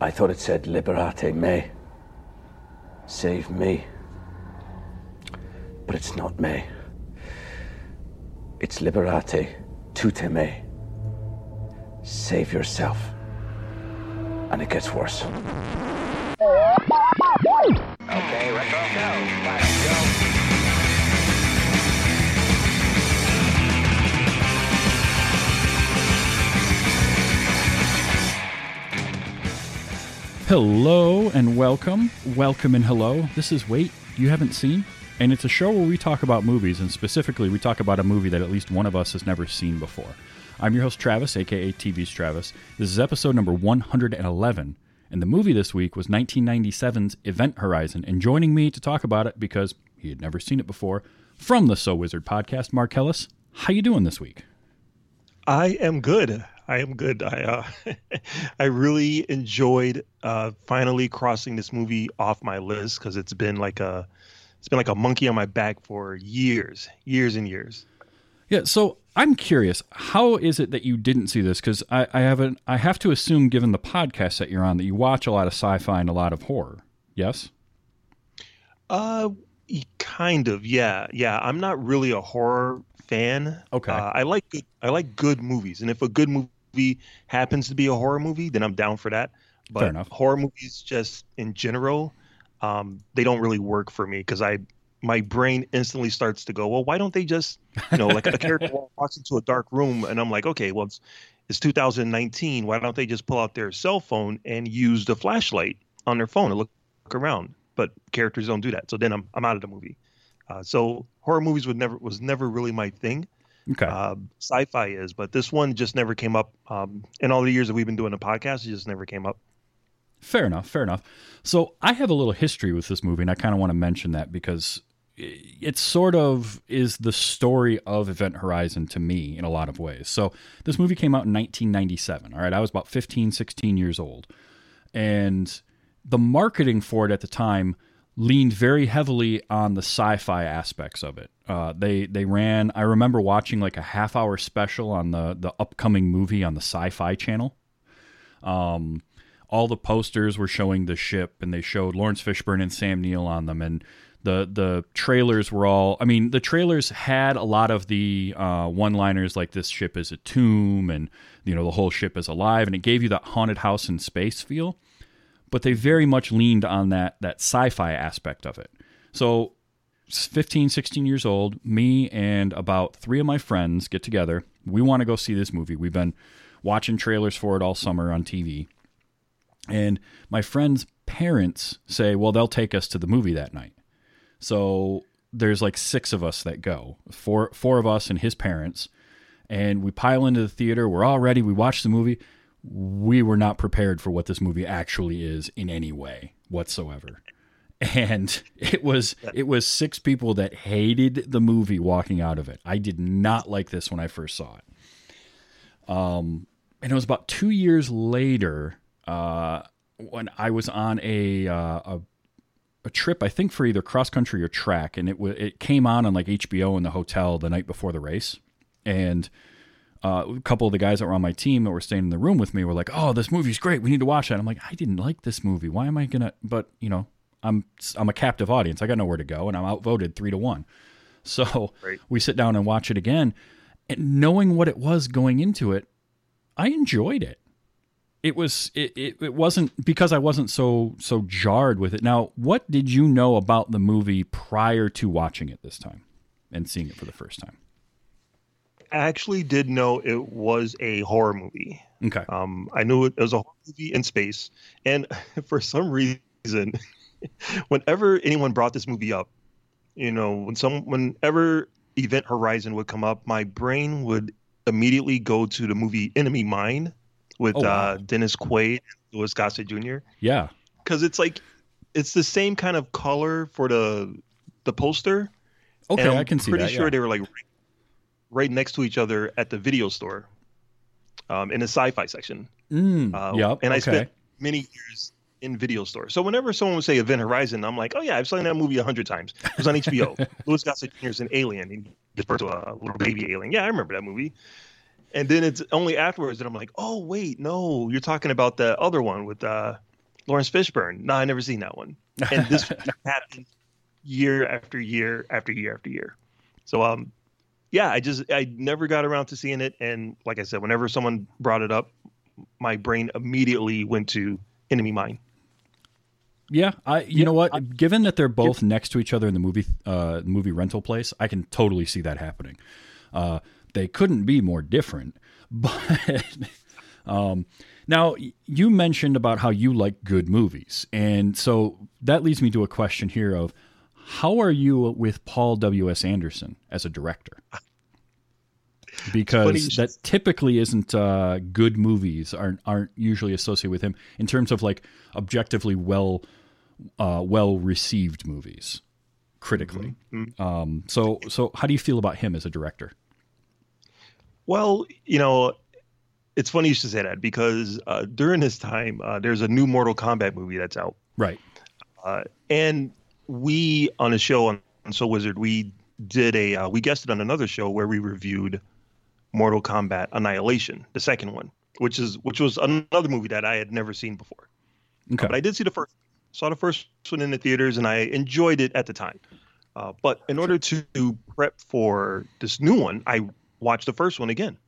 I thought it said Liberate me. Save me. But it's not me. It's Liberate tutemet. Save yourself. And it gets worse. Okay, go. Let's go. Hello and welcome. Welcome and hello. This is Wait You Haven't Seen, and it's a show where we talk about movies, and specifically, we talk about a movie that at least one of us has never seen before. I'm your host, Travis, aka TV's Travis. This is episode number 111, and the movie this week was 1997's Event Horizon. And joining me to talk about it because he had never seen it before, from the So Wizard podcast, Mark Ellis. How you doing this week? I am good. I am good. I uh, I really enjoyed uh, finally crossing this movie off my list because it's been like a it's been like a monkey on my back for years, years and years. Yeah, so I'm curious, how is it that you didn't see this? Because I, I haven't. I have to assume, given the podcast that you're on, that you watch a lot of sci-fi and a lot of horror. Yes. Uh, kind of. Yeah, yeah. I'm not really a horror fan. Okay. Uh, I like good. I like good movies, and if a good movie happens to be a horror movie, then I'm down for that. But horror movies, just in general, um, they don't really work for me because I my brain instantly starts to go, well, why don't they just, you know, like a character walks into a dark room, and I'm like, okay, well, it's it's 2019. Why don't they just pull out their cell phone and use the flashlight on their phone and look, look around? But characters don't do that, so then I'm I'm out of the movie. Uh, so horror movies would never was never really my thing. Okay. Uh, sci-fi is, but this one just never came up. Um, in all the years that we've been doing the podcast, it just never came up. Fair enough. Fair enough. So I have a little history with this movie, and I kind of want to mention that because it sort of is the story of Event Horizon to me in a lot of ways. So this movie came out in 1997. All right, I was about 15, 16 years old, and the marketing for it at the time leaned very heavily on the sci-fi aspects of it. Uh, they they ran. I remember watching like a half-hour special on the the upcoming movie on the Sci-Fi Channel. Um, all the posters were showing the ship, and they showed Laurence Fishburne and Sam Neill on them, and the the trailers were all. I mean, the trailers had a lot of the uh, one-liners like "This ship is a tomb," and you know the whole ship is alive, and it gave you that haunted house in space feel but they very much leaned on that that sci-fi aspect of it. So 15, 16 years old, me and about three of my friends get together. We want to go see this movie. We've been watching trailers for it all summer on TV. And my friends' parents say, well, they'll take us to the movie that night. So there's like six of us that go, four, four of us and his parents. And we pile into the theater. We're all ready. We watch the movie we were not prepared for what this movie actually is in any way whatsoever. And it was it was six people that hated the movie walking out of it. I did not like this when I first saw it. Um and it was about 2 years later uh when I was on a uh, a a trip I think for either cross country or track and it wa it came on on like HBO in the hotel the night before the race. And uh, a couple of the guys that were on my team that were staying in the room with me were like, "Oh, this movie's great. We need to watch it." I'm like, "I didn't like this movie. Why am I gonna?" But you know, I'm I'm a captive audience. I got nowhere to go, and I'm outvoted three to one. So Right. we sit down and watch it again, and knowing what it was going into it, I enjoyed it. It was it, it, it wasn't because I wasn't so so jarred with it. Now, what did you know about the movie prior to watching it this time and seeing it for the first time? I actually did know it was a horror movie. Okay. Um, I knew it was a horror movie in space, and for some reason, whenever anyone brought this movie up, you know, when some whenever Event Horizon would come up, my brain would immediately go to the movie Enemy Mine with Oh, wow. uh, Dennis Quaid and Louis Gossett Jr. Yeah. because it's like it's the same kind of color for the the poster. Okay, I can see pretty that. sure yeah. they were like right, next to each other at the video store, um, in the sci-fi section. Mm, Uh, yep. And I okay. spent many years in video stores. So whenever someone would say Event Horizon, I'm like, oh yeah, I've seen that movie a hundred times. It was on HBO. Louis Gossett Jr. is an alien. He gives birth to a little baby alien. Yeah, I remember that movie. And then it's only afterwards that I'm like, oh wait, no, you're talking about the other one with uh, Laurence Fishburne. No, I never seen that one. And this happened year after year after year after year. So um, yeah, I just I never got around to seeing it, and like I said, whenever someone brought it up, my brain immediately went to Enemy Mine. Yeah, I you know what? Given that they're both next to each other in the movie uh, movie rental place, I can totally see that happening. Uh, they couldn't be more different, but um, now you mentioned about how you like good movies, and so that leads me to a question here of how are you with Paul W S Anderson as a director? Because that typically isn't uh, good movies aren't aren't usually associated with him in terms of like objectively well uh, well received movies critically. Mm-hmm. Um, so so how do you feel about him as a director? Well, you know, it's funny you should say that because uh, during this time, uh, there's a new Mortal Kombat movie that's out. Right. Uh, and we on a show on, on So Wizard, we did a uh, we guested on another show where we reviewed Mortal Kombat Annihilation, the second one, which is which was another movie that I had never seen before. Okay. but I did see the first saw the first one in the theaters and I enjoyed it at the time. Uh, but in order to prep for this new one, I watched the first one again.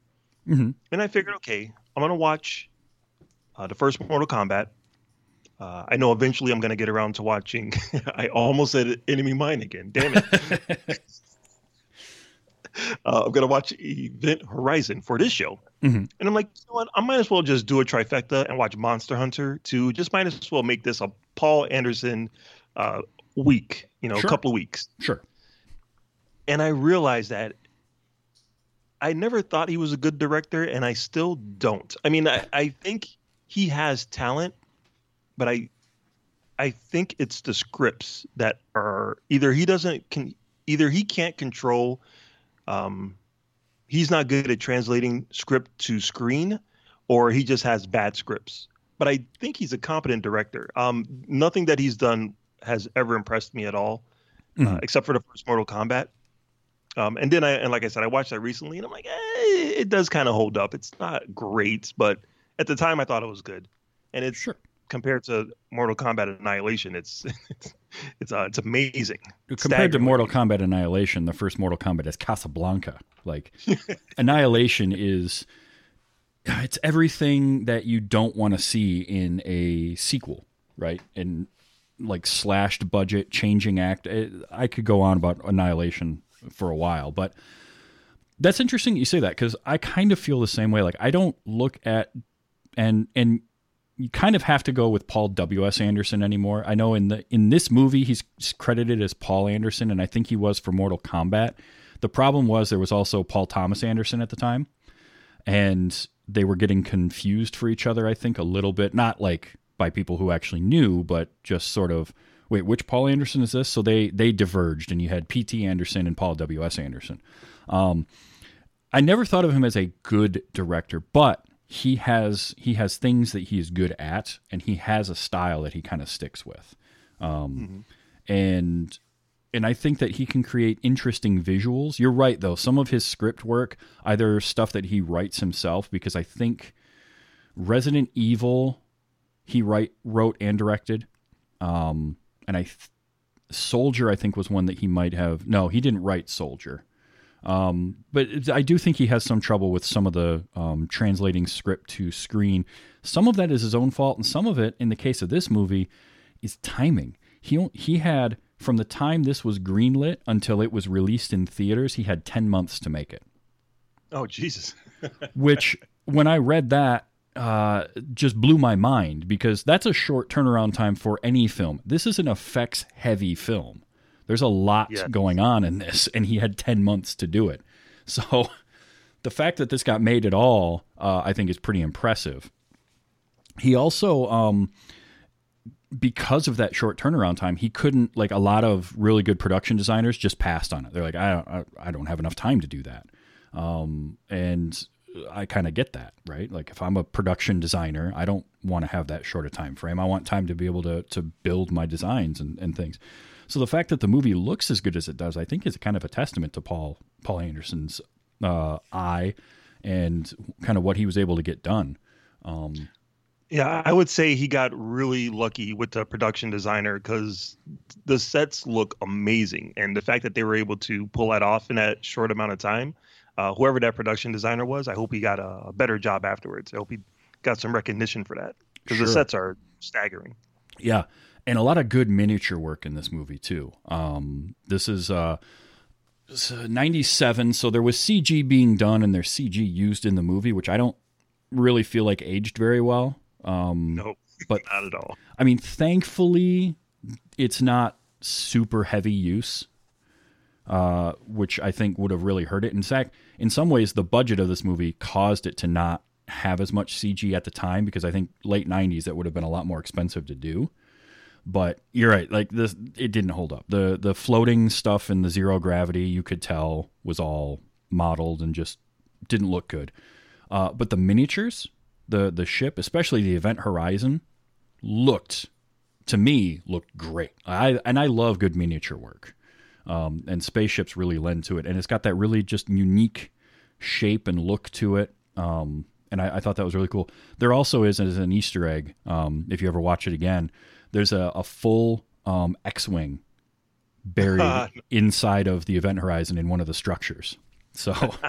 Mm-hmm. And I figured, okay, I'm going to watch uh, the first Mortal Kombat. Uh, I know eventually I'm going to get around to watching. I almost said Enemy Mine again. Damn it. uh, I'm going to watch Event Horizon for this show. Mm-hmm. And I'm like, you know what? I might as well just do a trifecta and watch Monster Hunter to just might as well make this a Paul Anderson uh, week, you know, sure. a couple of weeks. Sure. And I realized that I never thought he was a good director, and I still don't. I mean, I, I think he has talent, but I I think it's the scripts that are either he doesn't can either he can't control um he's not good at translating script to screen or he just has bad scripts. But I think he's a competent director. Um nothing that he's done has ever impressed me at all, uh, mm-hmm. uh, except for the first Mortal Kombat. Um, and then I and like I said, I watched that recently, and I'm like, eh, it does kind of hold up. It's not great, but at the time I thought it was good, and it's sure. Compared to Mortal Kombat Annihilation, it's it's it's, uh, it's amazing. Compared to Mortal Kombat Annihilation, the first Mortal Kombat is Casablanca. Like Annihilation is it's everything that you don't want to see in a sequel, right? And like slashed budget, changing act. I could go on about Annihilation for a while. But that's interesting you say that because I kind of feel the same way. Like I don't look at and and you kind of have to go with Paul W S Anderson anymore. I know in the in this movie he's credited as Paul Anderson, and I think he was for Mortal Kombat. The problem was there was also Paul Thomas Anderson at the time, and they were getting confused for each other. I think a little bit, not like by people who actually knew, but just sort of wait, which Paul Anderson is this? So they they diverged, and you had P.T. Anderson and Paul W.S. Anderson. Um, I never thought of him as a good director, but he has he has things that he is good at, and he has a style that he kind of sticks with, um, mm-hmm. and and I think that he can create interesting visuals. You're right, though. Some of his script work, either stuff that he writes himself, because I think Resident Evil, he write wrote and directed. Um, and I th- Soldier I think was one that he might have. No, he didn't write Soldier. Um, but I do think he has some trouble with some of the um, translating script to screen. Some of that is his own fault, and some of it, in the case of this movie, is timing. He he had from the time this was greenlit until it was released in theaters, he had ten months to make it. Oh Jesus! Which when I read that, uh, just blew my mind because that's a short turnaround time for any film. This is an effects heavy film. There's a lot yes. going on in this, and he had 10 months to do it. So the fact that this got made at all, uh, I think, is pretty impressive. He also, um, because of that short turnaround time, he couldn't like a lot of really good production designers just passed on it. They're like, I don't, I, I don't have enough time to do that. Um, and I kind of get that, right? Like if I'm a production designer, I don't want to have that short a time frame. I want time to be able to to build my designs and, and things. So the fact that the movie looks as good as it does, I think, is kind of a testament to Paul Paul Anderson's uh, eye and kind of what he was able to get done. Um, Yeah, I would say he got really lucky with the production designer because the sets look amazing, and the fact that they were able to pull that off in that short amount of time. Uh, whoever that production designer was, I hope he got a, a better job afterwards. I hope he got some recognition for that because Sure. the sets are staggering. Yeah, and a lot of good miniature work in this movie too. Um, this is uh, uh, 97, so there was CG being done and there's CG used in the movie, which I don't really feel like aged very well. Um, No, But- not at all. I mean, thankfully, it's not super heavy use, uh, which I think would have really hurt it. In fact, in some ways, the budget of this movie caused it to not have as much CG at the time because I think late '90s that would have been a lot more expensive to do. But you're right; like this, it didn't hold up. the The floating stuff in the zero gravity, you could tell, was all modeled and just didn't look good. Uh, but the miniatures, the the ship, especially the Event Horizon, looked to me looked great. I and I love good miniature work, um, and spaceships really lend to it. And it's got that really just unique shape and look to it. Um, and I, I thought that was really cool. There also is as an Easter egg. Um, if you ever watch it again, there's a, a full um, X-wing buried inside of the Event Horizon in one of the structures. So.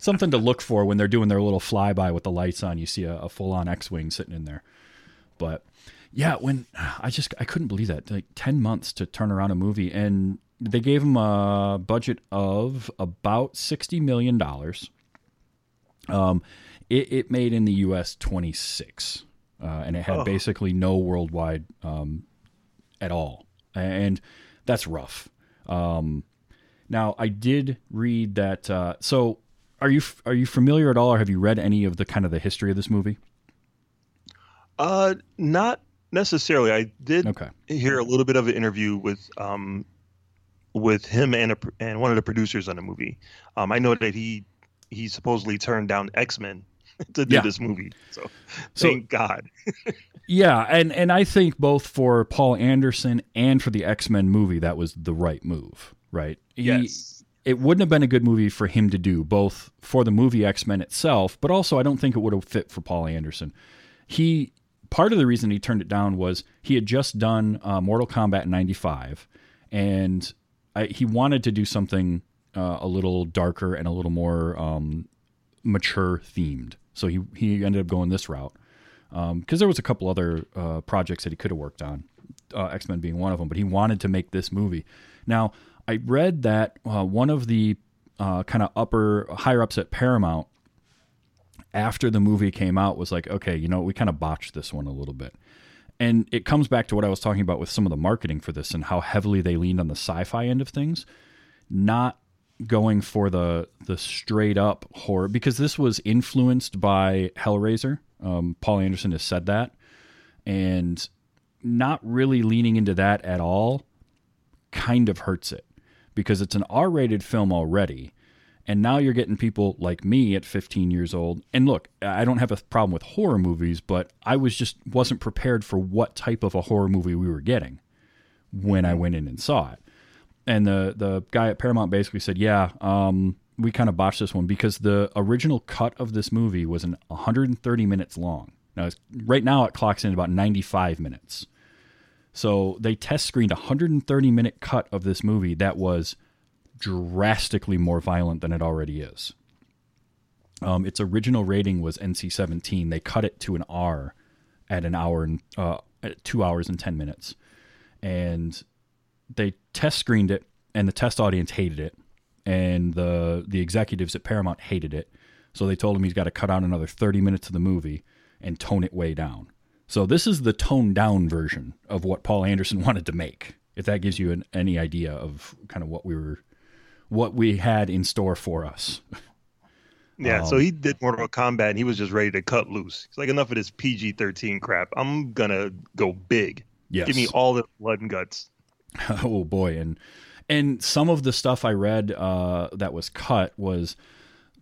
Something to look for when they're doing their little flyby with the lights on. You see a, a full-on X-wing sitting in there. But yeah, when I just I couldn't believe that like ten months to turn around a movie, and they gave him a budget of about sixty million dollars. Um, it, it made in the U.S. twenty six, uh, and it had Oh. basically no worldwide um, at all, and that's rough. Um, now I did read that. Uh, so are you are you familiar at all, or have you read any of the kind of the history of this movie? Uh, not necessarily. I did Okay. hear a little bit of an interview with um with him and a, and one of the producers on the movie. Um, I know that he he supposedly turned down X Men to do Yeah. this movie. So, So- thank God. Yeah, and and I think both for Paul Anderson and for the X Men movie, that was the right move. Right? He- it wouldn't have been a good movie for him to do, both for the movie X Men itself, but also I don't think it would have fit for Paul Anderson. He part of the reason he turned it down was he had just done uh, Mortal Kombat '95, and I, he wanted to do something uh, a little darker and a little more um, mature themed. So he he ended up going this route because there was a couple other uh, projects that he could have worked on, uh, X Men being one of them. But he wanted to make this movie. Now I read that uh, one of the uh, kind of upper higher ups at Paramount after the movie came out was like, okay, you know, we kind of botched this one a little bit. And it comes back to what I was talking about with some of the marketing for this and how heavily they leaned on the sci-fi end of things, not going for the the straight up horror because this was influenced by Hellraiser. Um, Paul Anderson has said that, and not really leaning into that at all kind of hurts it because it's an R-rated film already. And now you're getting people like me at 15 years old. And look, I don't have a problem with horror movies, but I was just wasn't prepared for what type of a horror movie we were getting when I went in and saw it. And the the guy at Paramount basically said, "Yeah, um, we kind of botched this one because the original cut of this movie was an 130 minutes long. Now, right now it clocks in about 95 minutes. So they test screened a 130 minute cut of this movie that was drastically more violent than it already is. Um, its original rating was NC-17. They cut it to an R at an hour and uh, two hours and 10 minutes, and they test screened it, and the test audience hated it, and the the executives at Paramount hated it. So they told him he's got to cut out another 30 minutes of the movie and tone it way down. So this is the toned down version of what Paul Anderson wanted to make. If that gives you an, any idea of kind of what we were, what we had in store for us. Yeah, so Um, he did Mortal Kombat and he was just ready to cut loose. He's like, enough of this PG 13 crap. I'm going to go big. Yes. Give me all the blood and guts. oh boy, and and some of the stuff I read uh, that was cut was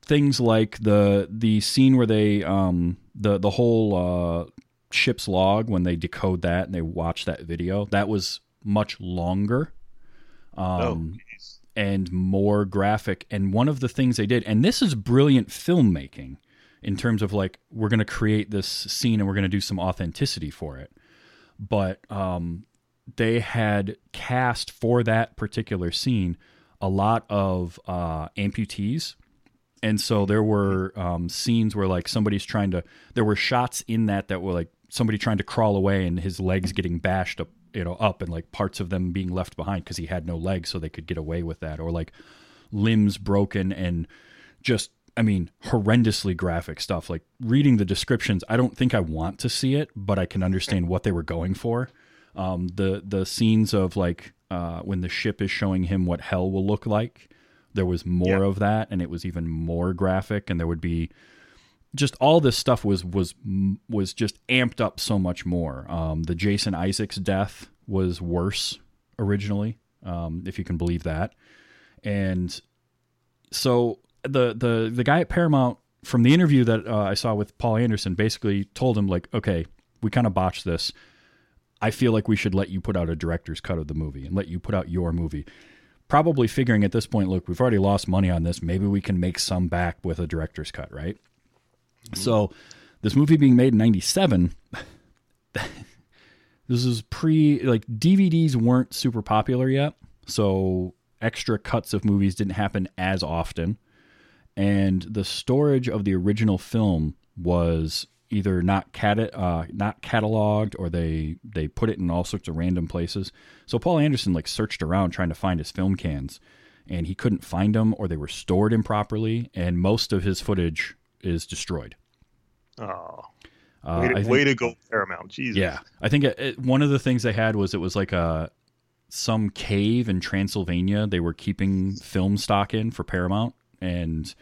things like the the scene where they um the the whole uh, ship's log when they decode that and they watch that video that was much longer um, oh, and more graphic. And one of the things they did, and this is brilliant filmmaking in terms of like we're going to create this scene and we're going to do some authenticity for it. But um, they had cast for that particular scene a lot of uh, amputees. And so there were um, scenes where like somebody's trying to. There were shots in that that were like somebody trying to crawl away and his legs getting bashed up, you know, up and like parts of them being left behind because he had no legs, so they could get away with that, or like limbs broken and just I mean, horrendously graphic stuff. Like reading the descriptions, I don't think I want to see it, but I can understand what they were going for. Um, the the scenes of like uh, when the ship is showing him what hell will look like, there was more Yeah. of that, and it was even more graphic, and there would be just all this stuff was was was just amped up so much more. Um, the Jason Isaacs death was worse originally, um, if you can believe that, and so the the the guy at Paramount from the interview that uh, I saw with Paul Anderson basically told him like, okay, we kind of botched this. I feel like we should let you put out a director's cut of the movie and let you put out your movie. Probably figuring at this point, look, we've already lost money on this. Maybe we can make some back with a director's cut, right? Mm-hmm. So, this movie being made in '97, this is pre like DVDs weren't super popular yet, so extra cuts of movies didn't happen as often, and the storage of the original film was either not cat uh, not cataloged or they they put it in all sorts of random places. So Paul Anderson like searched around trying to find his film cans, and he couldn't find them or they were stored improperly, and most of his footage is destroyed. Oh, Uh, way, to, think- way to go, Paramount. Jesus. yeah, I think it, it, one of the things they had was it was like a some cave in Transylvania. They were keeping film stock in for Paramount and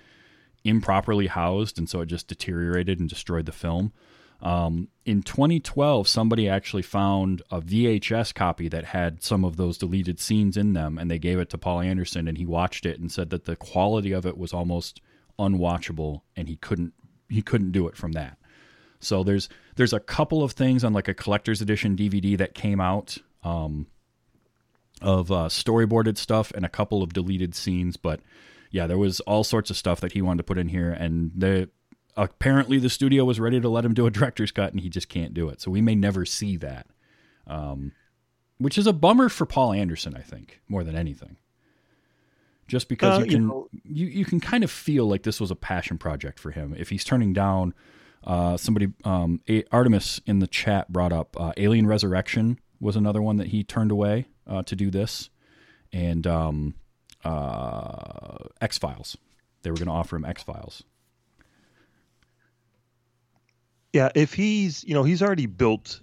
improperly housed, and so it just deteriorated and destroyed the film. Um, in 2012, somebody actually found a VHS copy that had some of those deleted scenes in them, and they gave it to Paul Anderson, and he watched it and said that the quality of it was almost unwatchable, and he couldn't he couldn't do it from that. So there's there's a couple of things on like a collector's edition DVD that came out um, of uh, storyboarded stuff and a couple of deleted scenes, but yeah, there was all sorts of stuff that he wanted to put in here, and the apparently the studio was ready to let him do a director's cut, and he just can't do it. So we may never see that, um, which is a bummer for Paul Anderson, I think, more than anything. Just because Uh, you you can know- you, you can kind of feel like this was a passion project for him. If he's turning down uh, somebody, um, A- Artemis in the chat brought up uh, Alien Resurrection was another one that he turned away uh, to do this, and um, uh, X Files. They were going to offer him X Files. Yeah, if he's, you know, he's already built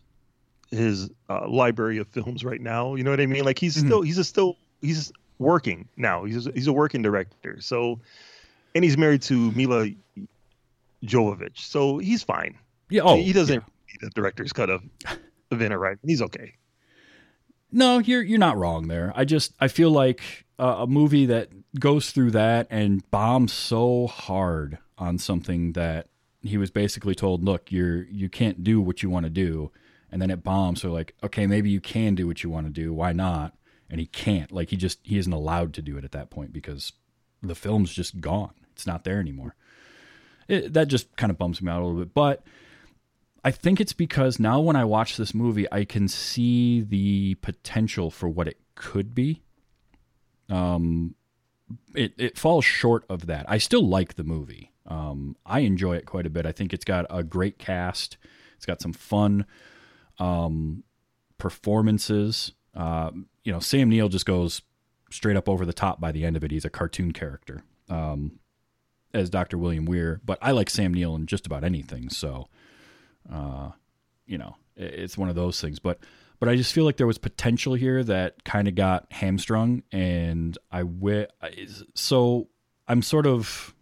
his uh, library of films right now. You know what I mean? Like he's Mhm. still, he's a still, he's working now. He's a, he's a working director. So, and he's married to Milla Jovovich, so he's fine. Yeah. Oh, he doesn't yeah. need a director's cut of Event right. He's okay. No, you're you're not wrong there. I just I feel like a movie that goes through that and bombs so hard on something that he was basically told, "Look, you're you can't do what you want to do," and then it bombs. So like, okay, maybe you can do what you want to do. Why not? And he can't. Like he just he isn't allowed to do it at that point because the film's just gone. It's not there anymore. It, that just kind of bums me out a little bit, but. I think it's because now when I watch this movie, I can see the potential for what it could be. Um, it it falls short of that. I still like the movie. Um, I enjoy it quite a bit. I think it's got a great cast. It's got some fun um, performances. Uh, you know, Sam Neill just goes straight up over the top by the end of it. He's a cartoon character um, as Dr. William Weir, but I like Sam Neill in just about anything. So uh, you know, it's one of those things. But but I just feel like there was potential here that kind of got hamstrung, and I so I'm sort of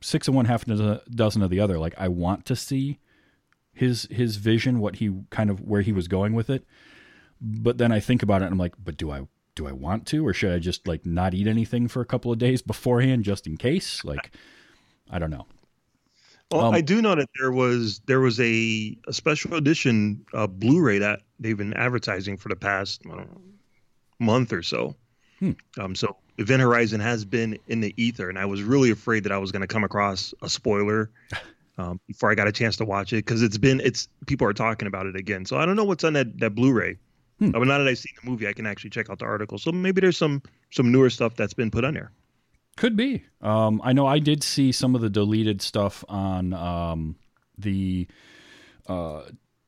six and one, half a dozen of the other. Like I want to see his his vision, what he kind of where he was going with it, but then I think about it, and I'm like, but do I do I want to, or should I just like not eat anything for a couple of days beforehand, just in case? Like, I don't know. Well, Um, I do know that there was there was a, a special edition uh, Blu-ray that they've been advertising for the past I don't know, month or so. Hmm. Um, so Event Horizon has been in the ether, and I was really afraid that I was going to come across a spoiler um, before I got a chance to watch it because it's been it's people are talking about it again. So I don't know what's on that that Blu-ray. Hmm. But now that I've seen the movie, I can actually check out the article. So maybe there's some some newer stuff that's been put on there. Could be. Um, I know I did see some of the deleted stuff on um, the uh,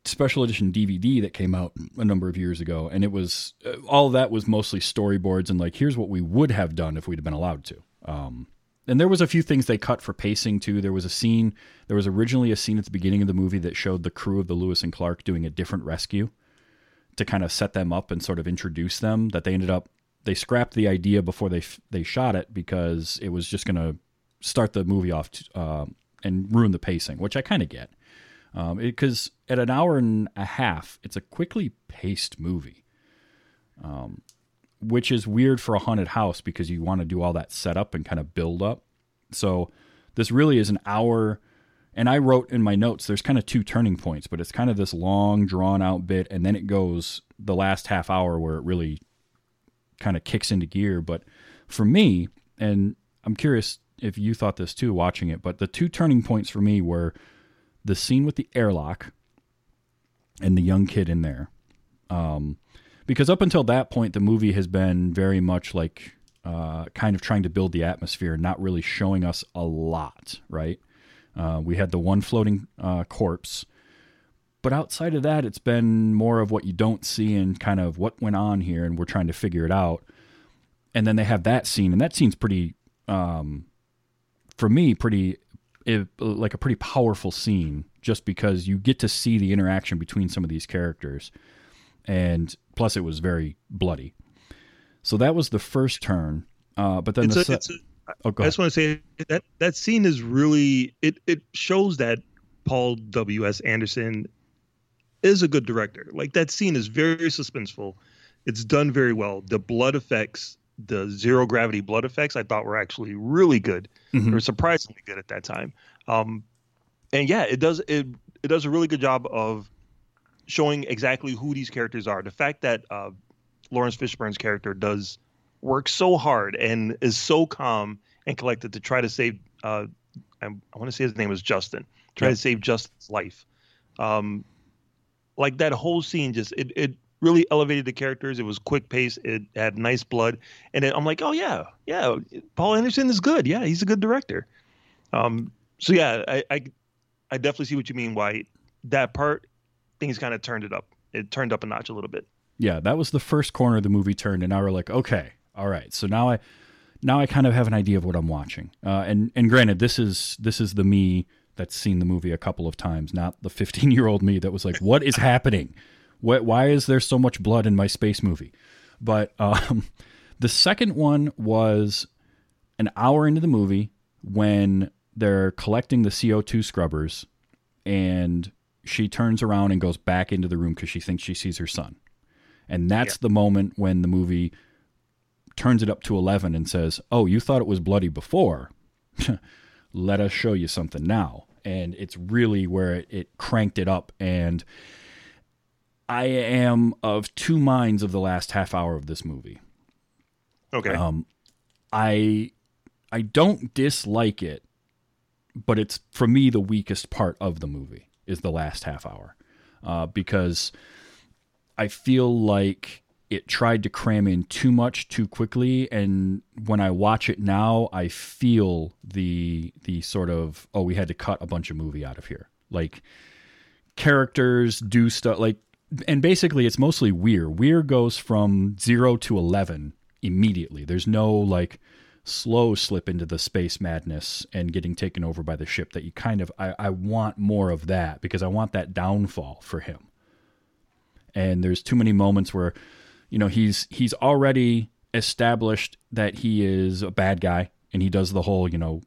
special edition DVD that came out a number of years ago, and it was uh, all that was mostly storyboards and like here's what we would have done if we'd been allowed to. Um, and there was a few things they cut for pacing too. There was a scene. There was originally a scene at the beginning of the movie that showed the crew of the Lewis and Clark doing a different rescue to kind of set them up and sort of introduce them. That they ended up they scrapped the idea before they they shot it because it was just going to start the movie off uh, and ruin the pacing, which I kind of get. Because um, at an hour and a half, it's a quickly paced movie, um, which is weird for a haunted house because you want to do all that setup and kind of build up. So this really is an hour. And I wrote in my notes, there's kind of two turning points, but it's kind of this long, drawn out bit, and then it goes the last half hour where it really kind of kicks into gear. But for me, and I'm curious if you thought this too watching it, but the two turning points for me were the scene with the airlock and the young kid in there. Um, because up until that point, the movie has been very much like uh, kind of trying to build the atmosphere, not really showing us a lot, right? Uh, we had the one floating uh, corpse. But outside of that, it's been more of what you don't see and kind of what went on here, and we're trying to figure it out. And then they have that scene, and that scene's pretty, um, for me, pretty it, like a pretty powerful scene, just because you get to see the interaction between some of these characters, and plus it was very bloody. So that was the first turn. Uh, but then It's the a, se- it's a, oh, I just want to say that that scene is really it. It shows that Paul W S Anderson is a good director. Like that scene is very suspenseful. It's done very well. The blood effects, the zero gravity blood effects, I thought were actually really good. Mhm. They were surprisingly good at that time. Um, and yeah, it does it it does a really good job of showing exactly who these characters are. The fact that uh, Laurence Fishburne's character does work so hard and is so calm and collected to try to save. Uh, I, I want to say his name was Justin. Try Yeah. to save Justin's life. Um, like that whole scene, just it it really elevated the characters. It was quick pace. It had nice blood, and it, I'm like, oh yeah, yeah. Paul Anderson is good. Yeah, he's a good director. Um, so yeah, I, I I definitely see what you mean. Why that part things kind of turned it up. It turned up a notch a little bit. yeah, that was the first corner the movie turned, and now we're like, okay, all right. So now I, now I kind of have an idea of what I'm watching. Uh, and and granted, this is this is the me that's seen the movie a couple of times, not the 15 year old me that was like, what is happening? What? Why is there so much blood in my space movie? But um, the second one was an hour into the movie when they're collecting the CO2 scrubbers, and she turns around and goes back into the room because she thinks she sees her son. And that's the moment when the movie turns it up to 11 and says, Oh, you thought it was bloody before. Let us show you something now. And it's really where it, it cranked it up. And I am of two minds of the last half hour of this movie. Okay. Um, I I don't dislike it, but it's for me the weakest part of the movie is the last half hour, uh, because I feel like it tried to cram in too much too quickly, and when I watch it now, I feel the the sort of oh we had to cut a bunch of movie out of here, like characters do stuff like and basically it's mostly Weir. Weir goes from zero to eleven immediately. There's no like slow slip into the space madness and getting taken over by the ship that you kind of I, I want more of that because I want that downfall for him. And there's too many moments where, you know, he's he's already established that he is a bad guy and he does the whole, you know,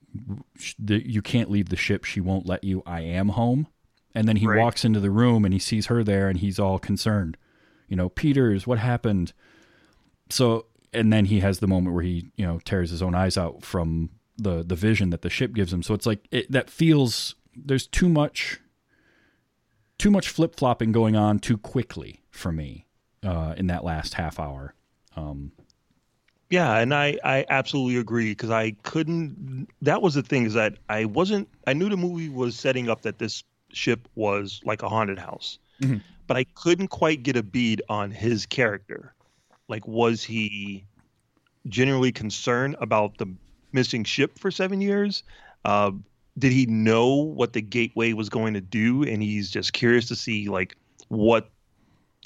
the, you can't leave the ship, she won't let you. I am home. And then he Right. walks into the room and he sees her there and he's all concerned. You know, Peters, what happened? So, and then he has the moment where he, you know, tears his own eyes out from the the vision that the ship gives him. So it's like it, that feels there's too much too much flip flopping going on too quickly for me uh, in that last half hour. Um, Yeah, and I I absolutely agree because I couldn't. That was the thing is that I wasn't. I knew the movie was setting up that this ship was like a haunted house, Mhm. but I couldn't quite get a bead on his character. Like, was he genuinely concerned about the missing ship for seven years? Uh, did he know what the gateway was going to do, and he's just curious to see like what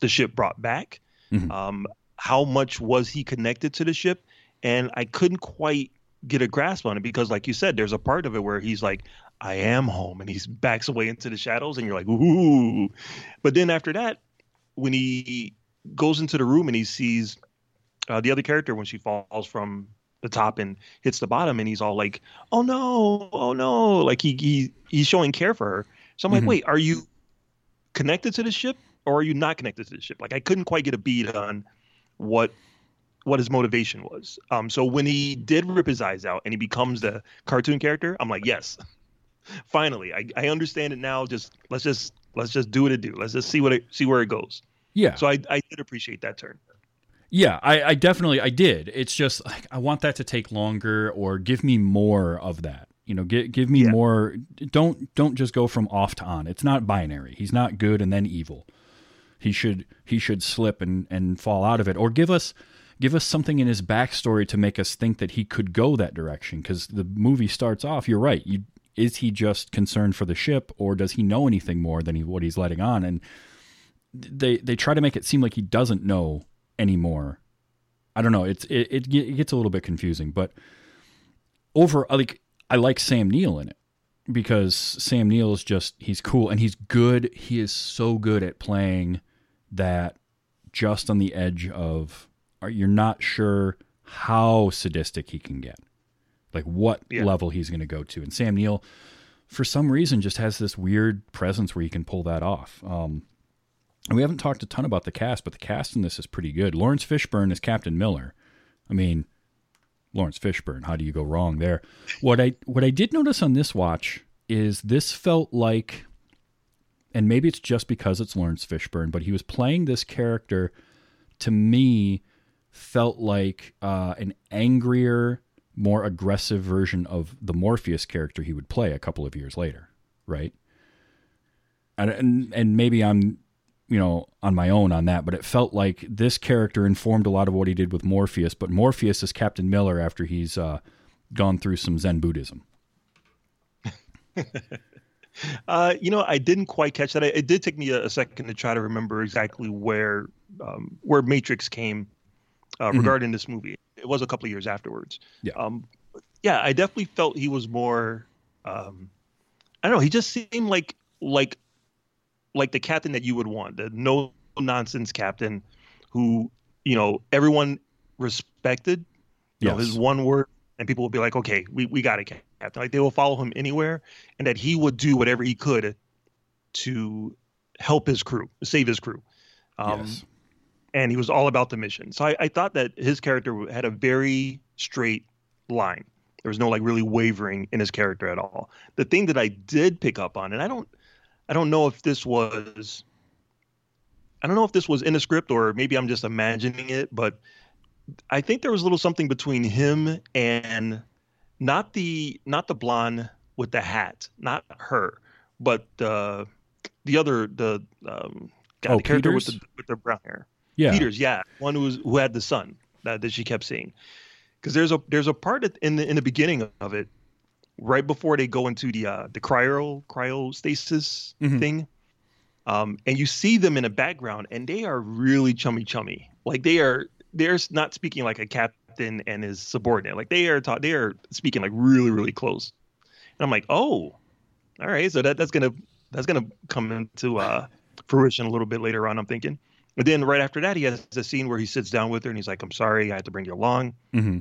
the ship brought back? Mhm. Um, how much was he connected to the ship? And I couldn't quite get a grasp on it because, like you said, there's a part of it where he's like, "I am home," and he's backs away into the shadows, and you're like, "Ooh!" But then after that, when he goes into the room and he sees uh, the other character when she falls from the top and hits the bottom, and he's all like, "Oh no! Oh no!" Like he he he's showing care for her. So I'm like, Mhm. "Wait, are you connected to the ship or are you not connected to the ship?" Like I couldn't quite get a bead on what what his motivation was. Um, so when he did rip his eyes out and he becomes the cartoon character, I'm like, yes, finally, I, I understand it now. Just let's just let's just do what it do. Let's just see what it see where it goes. Yeah. So I I did appreciate that turn. Yeah, I, I definitely I did. It's just like I want that to take longer or give me more of that. You know, give give me Yeah. more. Don't don't just go from off to on. It's not binary. He's not good and then evil. He should he should slip and and fall out of it, or give us give us something in his backstory to make us think that he could go that direction. Because the movie starts off. You're right. You is he just concerned for the ship, or does he know anything more than he, what he's letting on? And they they try to make it seem like he doesn't know anymore. I don't know. It's it, it gets a little bit confusing, but over like I like Sam Neill in it because Sam Neill is just he's cool and he's good. He is so good at playing that just on the edge of you're not sure how sadistic he can get. Like what Yeah. level he's going to go to. And Sam Neill for some reason just has this weird presence where he can pull that off. Um we haven't talked a ton about the cast, but the cast in this is pretty good. Laurence Fishburne is Captain Miller. I mean, Laurence Fishburne, how do you go wrong there? What I what I did notice on this watch is this felt like and maybe it's just because it's Laurence Fishburne, but he was playing this character to me felt like uh, an angrier, more aggressive version of the Morpheus character he would play a couple of years later, right? And and, and maybe I'm you know, on my own on that, but it felt like this character informed a lot of what he did with Morpheus, but Morpheus is Captain Miller after he's uh, gone through some Zen Buddhism. Uh, you know, I didn't quite catch that. It, did take me a, a second to try to remember exactly where um, where Matrix came uh, Mhm. regarding this movie. It was a couple of years afterwards. Yeah. Um, yeah, I definitely felt he was more. Um, I don't know. He just seemed like like like the captain that you would want, the no nonsense captain, who you know everyone respected. You know, his one word, and people would be like, "Okay, we, we got a captain." Like they will follow him anywhere, and that he would do whatever he could to help his crew, save his crew. Um, yes. and he was all about the mission. So I, I thought that his character had a very straight line. There was no like really wavering in his character at all. The thing that I did pick up on, and I don't, I don't know if this was, I don't know if this was in the script or maybe I'm just imagining it, but I think there was a little something between him and not the not the blonde with the hat, not her, but the the other the um, guy, Oh, the character with the with the brown hair. Yeah. Peters, yeah, one who was who had the son that, that she kept seeing. Because there's a there's a part in the in the beginning of it, right before they go into the uh, the cryo cryostasis Mhm. thing, um, and you see them in the background, and they are really chummy chummy. Like they are they're not speaking like a captain and his subordinate. Like they are ta- they are speaking like really really close. And I'm like, oh, all right, so that that's gonna that's gonna come into uh, fruition a little bit later on. I'm thinking. But then right after that, he has a scene where he sits down with her and he's like, "I'm sorry, I had to bring you along. hmm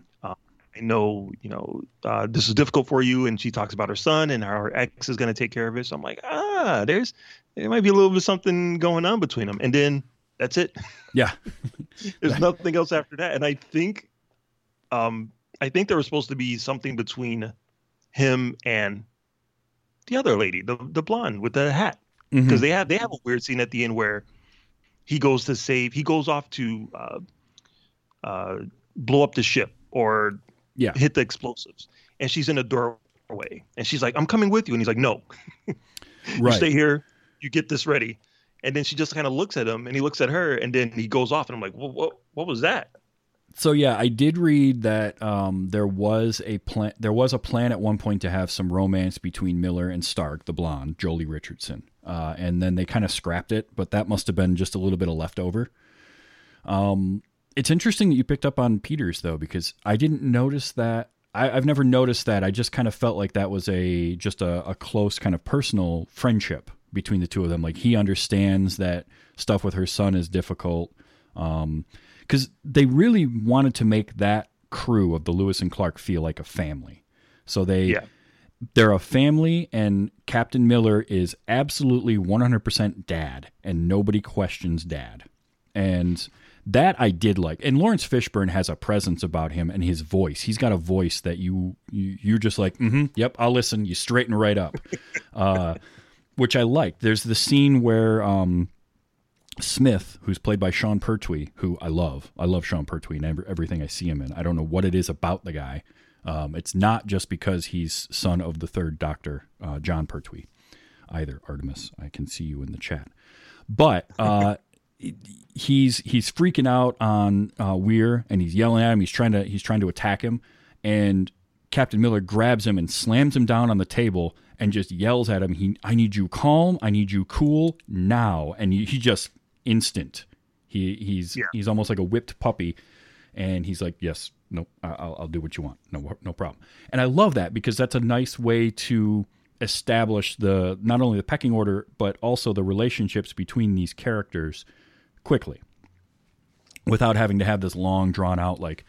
I know, you know, uh, this is difficult for you." And she talks about her son and how her ex is going to take care of it. So I'm like, ah, there's there might be a little bit of something going on between them. And then that's it. Yeah. There's nothing else after that. And I think, um, I think there was supposed to be something between him and the other lady, the the blonde with the hat because they have they have a weird scene at the end where he goes to save he goes off to uh, uh, blow up the ship or Yeah. hit the explosives. And she's in a doorway, and she's like, "I'm coming with you," and he's like, "No, you stay here. You get this ready." And then she just kind of looks at him, and he looks at her, and then he goes off, and I'm like, "What? What, what was that?" So yeah, I did read that um, there was a plan. There was a plan at one point to have some romance between Miller and Stark, the blonde, Joely Richardson, uh, and then they kind of scrapped it. But that must have been just a little bit of leftover. Um, it's interesting that you picked up on Peters though, because I didn't notice that. I, I've never noticed that. I just kind of felt like that was a just a, a close kind of personal friendship between the two of them. Like he understands that stuff with her son is difficult. Um, because they really wanted to make that crew of the Lewis and Clark feel like a family. So they Yeah. they're a family, and Captain Miller is absolutely 100% dad, and nobody questions dad. And that I did like. And Laurence Fishburne has a presence about him and his voice. He's got a voice that you, you you're just like, mm-hmm, yep, I'll listen. You straighten right up, uh, which I like. There's the scene where um, Smith, who's played by Sean Pertwee, who I love. I love Sean Pertwee and everything I see him in. I don't know what it is about the guy. Um, it's not just because he's son of the third Doctor, uh, Jon Pertwee, either. Artemis, I can see you in the chat, but uh, he's he's freaking out on uh, Weir and he's yelling at him. He's trying to he's trying to attack him, and Captain Miller grabs him and slams him down on the table and just yells at him. He, I need you calm. I need you cool now. And he, he just instant. He he's Yeah. he's almost like a whipped puppy, and he's like, yes, no, I'll, I'll do what you want. No, no problem. And I love that because that's a nice way to establish the not only the pecking order but also the relationships between these characters quickly without having to have this long drawn out like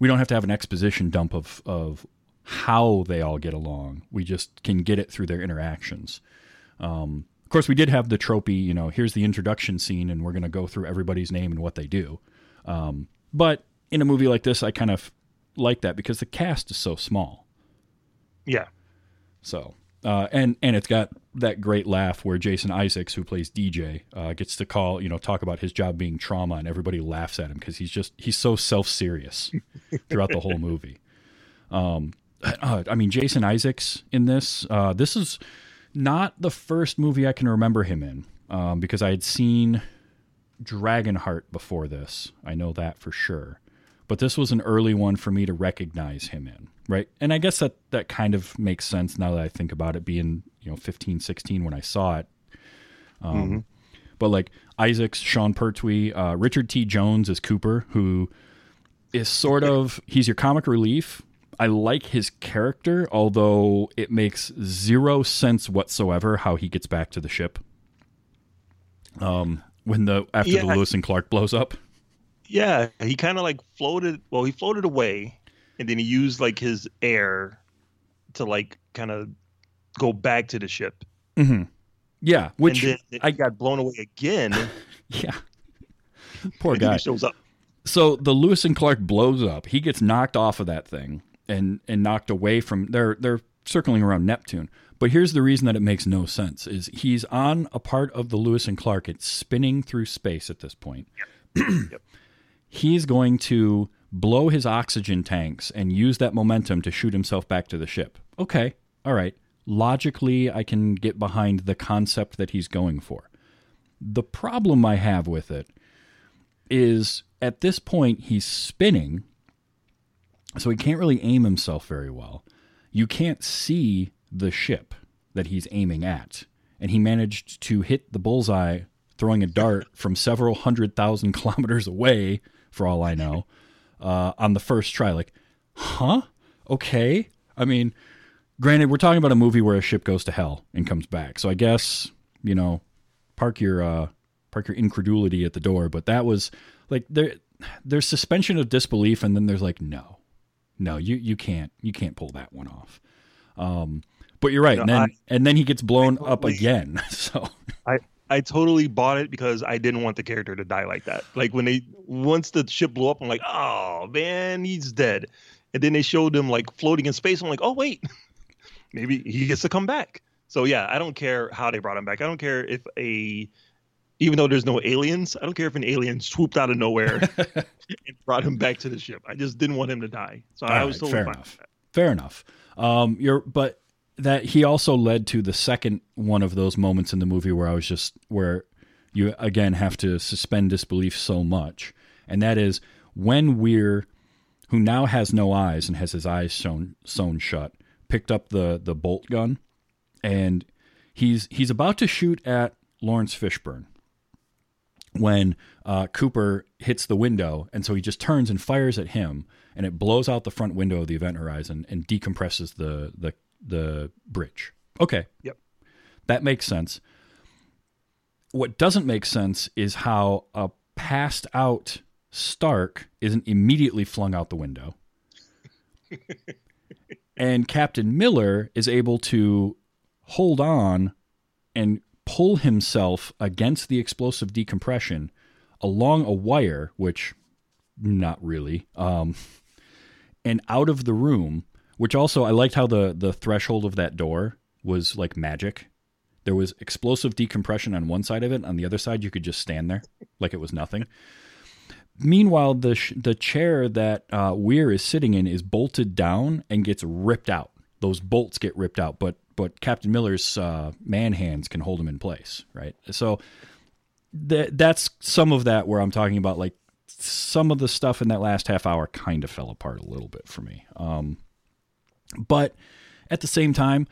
we don't have to have an exposition dump of of how they all get along we just can get it through their interactions um, of course we did have the tropey you know here's the introduction scene and we're going to go through everybody's name and what they do um, but in a movie like this i kind of like that because the cast is so small Yeah. so, uh, and and it's got that great laugh where Jason Isaacs, who plays DJ, uh, gets to call you know talk about his job being trauma, and everybody laughs at him because he's just he's so self serious throughout the whole movie. Um, uh, I mean, Jason Isaacs in this. Uh, this is not the first movie I can remember him in um, because I had seen Dragonheart before this. I know that for sure. But this was an early one for me to recognize him in, right? And I guess that that kind of makes sense now that I think about it being, you know, 15, 16 when I saw it. Um, But like Isaacs, Sean Pertwee, uh, Richard T. Jones is Cooper, who is sort of he's your comic relief. I like his character, although it makes zero sense whatsoever how he gets back to the ship. Um, when the after the Lewis and Clark blows up. Yeah, he kind of like floated. Well, he floated away, and then he used like his air to like kind of go back to the ship. Mm-hmm. Yeah, which and then I got blown away again. yeah. Poor guy. shows up. So the Lewis and Clark blows up. He gets knocked off of that thing and and knocked away from they're they're circling around Neptune. But here's the reason that it makes no sense is he's on a part of the Lewis and Clark. It's spinning through space at this point. Yep. He's going to blow his oxygen tanks and use that momentum to shoot himself back to the ship. Okay. All right. Logically, I can get behind the concept that he's going for. The problem I have with it is at this point he's spinning so he can't really aim himself very well. You can't see the ship that he's aiming at. And he managed to hit the bullseye throwing a dart from several hundred thousand kilometers away for all i know uh, on the first try. Like huh? Okay. I mean granted we're talking about a movie where a ship goes to hell and comes back. So i guess you know park your uh park your incredulity at the door. But that was like there there's suspension of disbelief and then there's like no no you you can't you can't pull that one off um but you're right No, and then I- and then he gets blown I up again so I I totally bought it because I didn't want the character to die like that. Like when they once the ship blew up, I'm like, oh man, he's dead. And then they showed him like floating in space. I'm like, oh wait, maybe he gets to come back. So yeah, I don't care how they brought him back. I don't care if a even though there's no aliens, I don't care if an alien swooped out of nowhere and brought him back to the ship. I just didn't want him to die, so All I was right, totally fair fine. enough. Fair enough. Um, you're, but that he also led to the second one of those moments in the movie where I was just where you again have to suspend disbelief so much, and that is when Weir, who now has no eyes and has his eyes sewn sewn shut, picked up the the bolt gun, and he's he's about to shoot at Laurence Fishburne when uh, Cooper hits the window, and so he just turns and fires at him, and it blows out the front window of the event horizon and decompresses the the the bridge. Okay. Yep. That makes sense. What doesn't make sense is how a passed out Stark isn't immediately flung out the window. and Captain Miller is able to hold on and pull himself against the explosive decompression along a wire, which not really, um, and out of the room. Which also I liked how the the threshold of that door was like magic. There was explosive decompression on one side of it. On the other side, you could just stand there like it was nothing. Meanwhile, the sh- the chair that uh, Weir is sitting in is bolted down and gets ripped out. Those bolts get ripped out, but but Captain Miller's uh, man hands can hold him in place, right? So that that's some of that where I'm talking about like some of the stuff in that last half hour kind of fell apart a little bit for me. Um, but at the same time,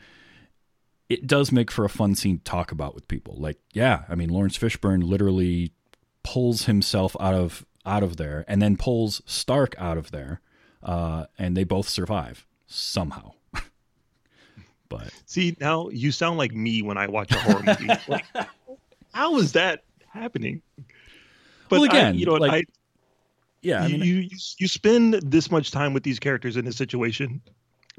it does make for a fun scene to talk about with people. Like, yeah, I mean, Laurence Fishburne literally pulls himself out of out of there and then pulls Stark out of there, uh, and they both survive somehow. But See, now you sound like me when I watch a horror movie. like, how is that happening? But Well, again, I, you know, what, like, I, yeah, I you, mean, you you you spend this much time with these characters in this situation.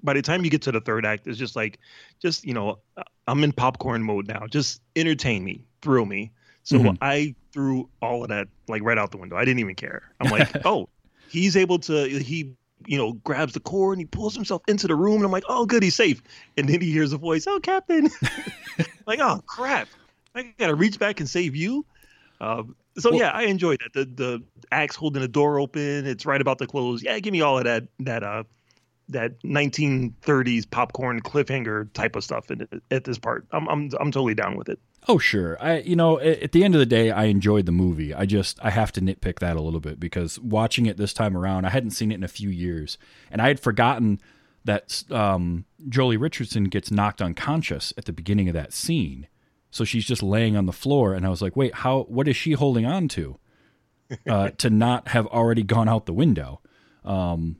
By the time you get to the third act, it's just like, just you know, I'm in popcorn mode now. Just entertain me, thrill me. So Mhm. I threw all of that like right out the window. I didn't even care. I'm like, oh, he's able to. He you know grabs the cord and he pulls himself into the room, and I'm like, oh, good, he's safe. And then he hears a voice, oh, Captain. like, oh crap, I gotta reach back and save you. Um, so Well- yeah, I enjoyed that. The the axe holding the door open. It's right about to close. Yeah, give me all of that that uh that 1930s popcorn cliffhanger type of stuff in, at this part. I'm I'm I'm totally down with it. Oh sure. I you know at, the end of the day I enjoyed the movie. I just I have to nitpick that a little bit because watching it this time around I hadn't seen it in a few years and I had forgotten that um, Joely Richardson gets knocked unconscious at the beginning of that scene. So she's just laying on the floor and I was like, "Wait, how what is she holding on to?" Uh, to not have already gone out the window. Um,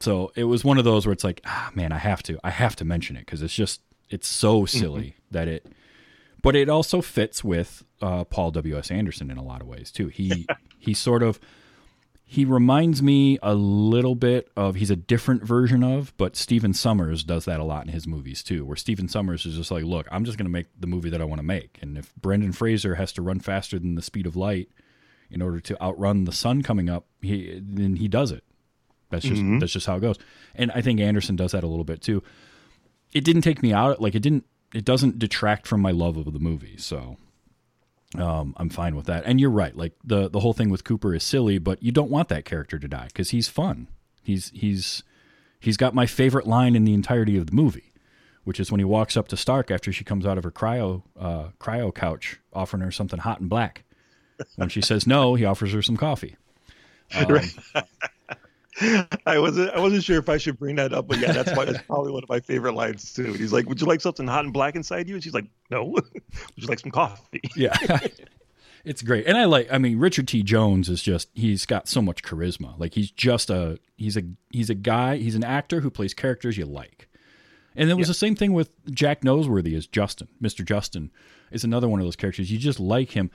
so it was one of those where it's like, ah, man, I have to, I have to mention it because it's just, it's so silly that it, but it also fits with uh, Paul W S Anderson in a lot of ways too. He he sort of he reminds me a little bit of he's a different version of, but Stephen Sommers does that a lot in his movies too. Where Stephen Sommers is just like, look, I'm just going to make the movie that I want to make, and if Brendan Fraser has to run faster than the speed of light in order to outrun the sun coming up, he then he does it. That's just that's just how it goes. And I think Anderson does that a little bit too. It didn't take me out like it didn't it doesn't detract from my love of the movie. So um, I'm fine with that. And you're right. Like the the whole thing with Cooper is silly, but you don't want that character to die because he's fun. He's he's he's got my favorite line in the entirety of the movie, which is when he walks up to Stark after she comes out of her cryo uh, cryo couch, offering her something hot and black. When she says no, he offers her some coffee. Um, I wasn't I wasn't sure if I should bring that up, but yeah, that's why that's probably one of my favorite lines too. He's like, "Would you like something hot and black inside you?" And she's like, "No." Would you like some coffee? Yeah. it's great. And I like I mean Richard T. Jones is just he's got so much charisma. Like he's just a he's a he's a guy, he's an actor who plays characters you like. And it was the same thing with Jack Noseworthy as Justin. Mr. Justin is another one of those characters. You just like him.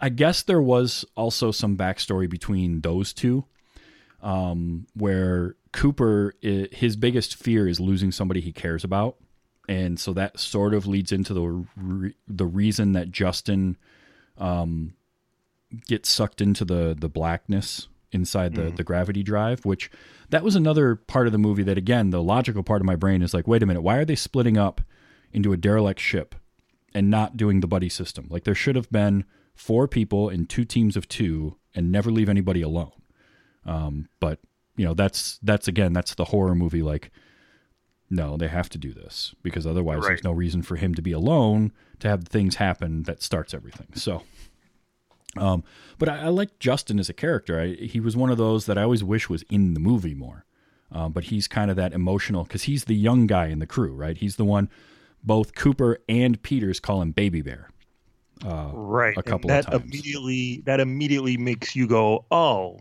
I guess there was also some backstory between those two, um, where Cooper, his biggest fear is losing somebody he cares about, and so that sort of leads into the re- the reason that Justin um, gets sucked into the the blackness inside the the gravity drive, which that was another part of the movie that again the logical part of my brain is like, wait a minute, why are they splitting up into a derelict ship and not doing the buddy system? Like there should have been four people in two teams of two and never leave anybody alone. Um, but you know, that's that's again, that's the horror movie. Like, no, they have to do this because otherwise, Right. there's no reason for him to be alone to have things happen that starts everything. So. Um, but I, I like Justin as a character. I, he was one of those that I always wish was in the movie more. Um, but he's kind of that emotional because he's the young guy in the crew, right? He's the one both Cooper and Peters call him Baby Bear. right a and couple of that times. immediately that immediately makes you go oh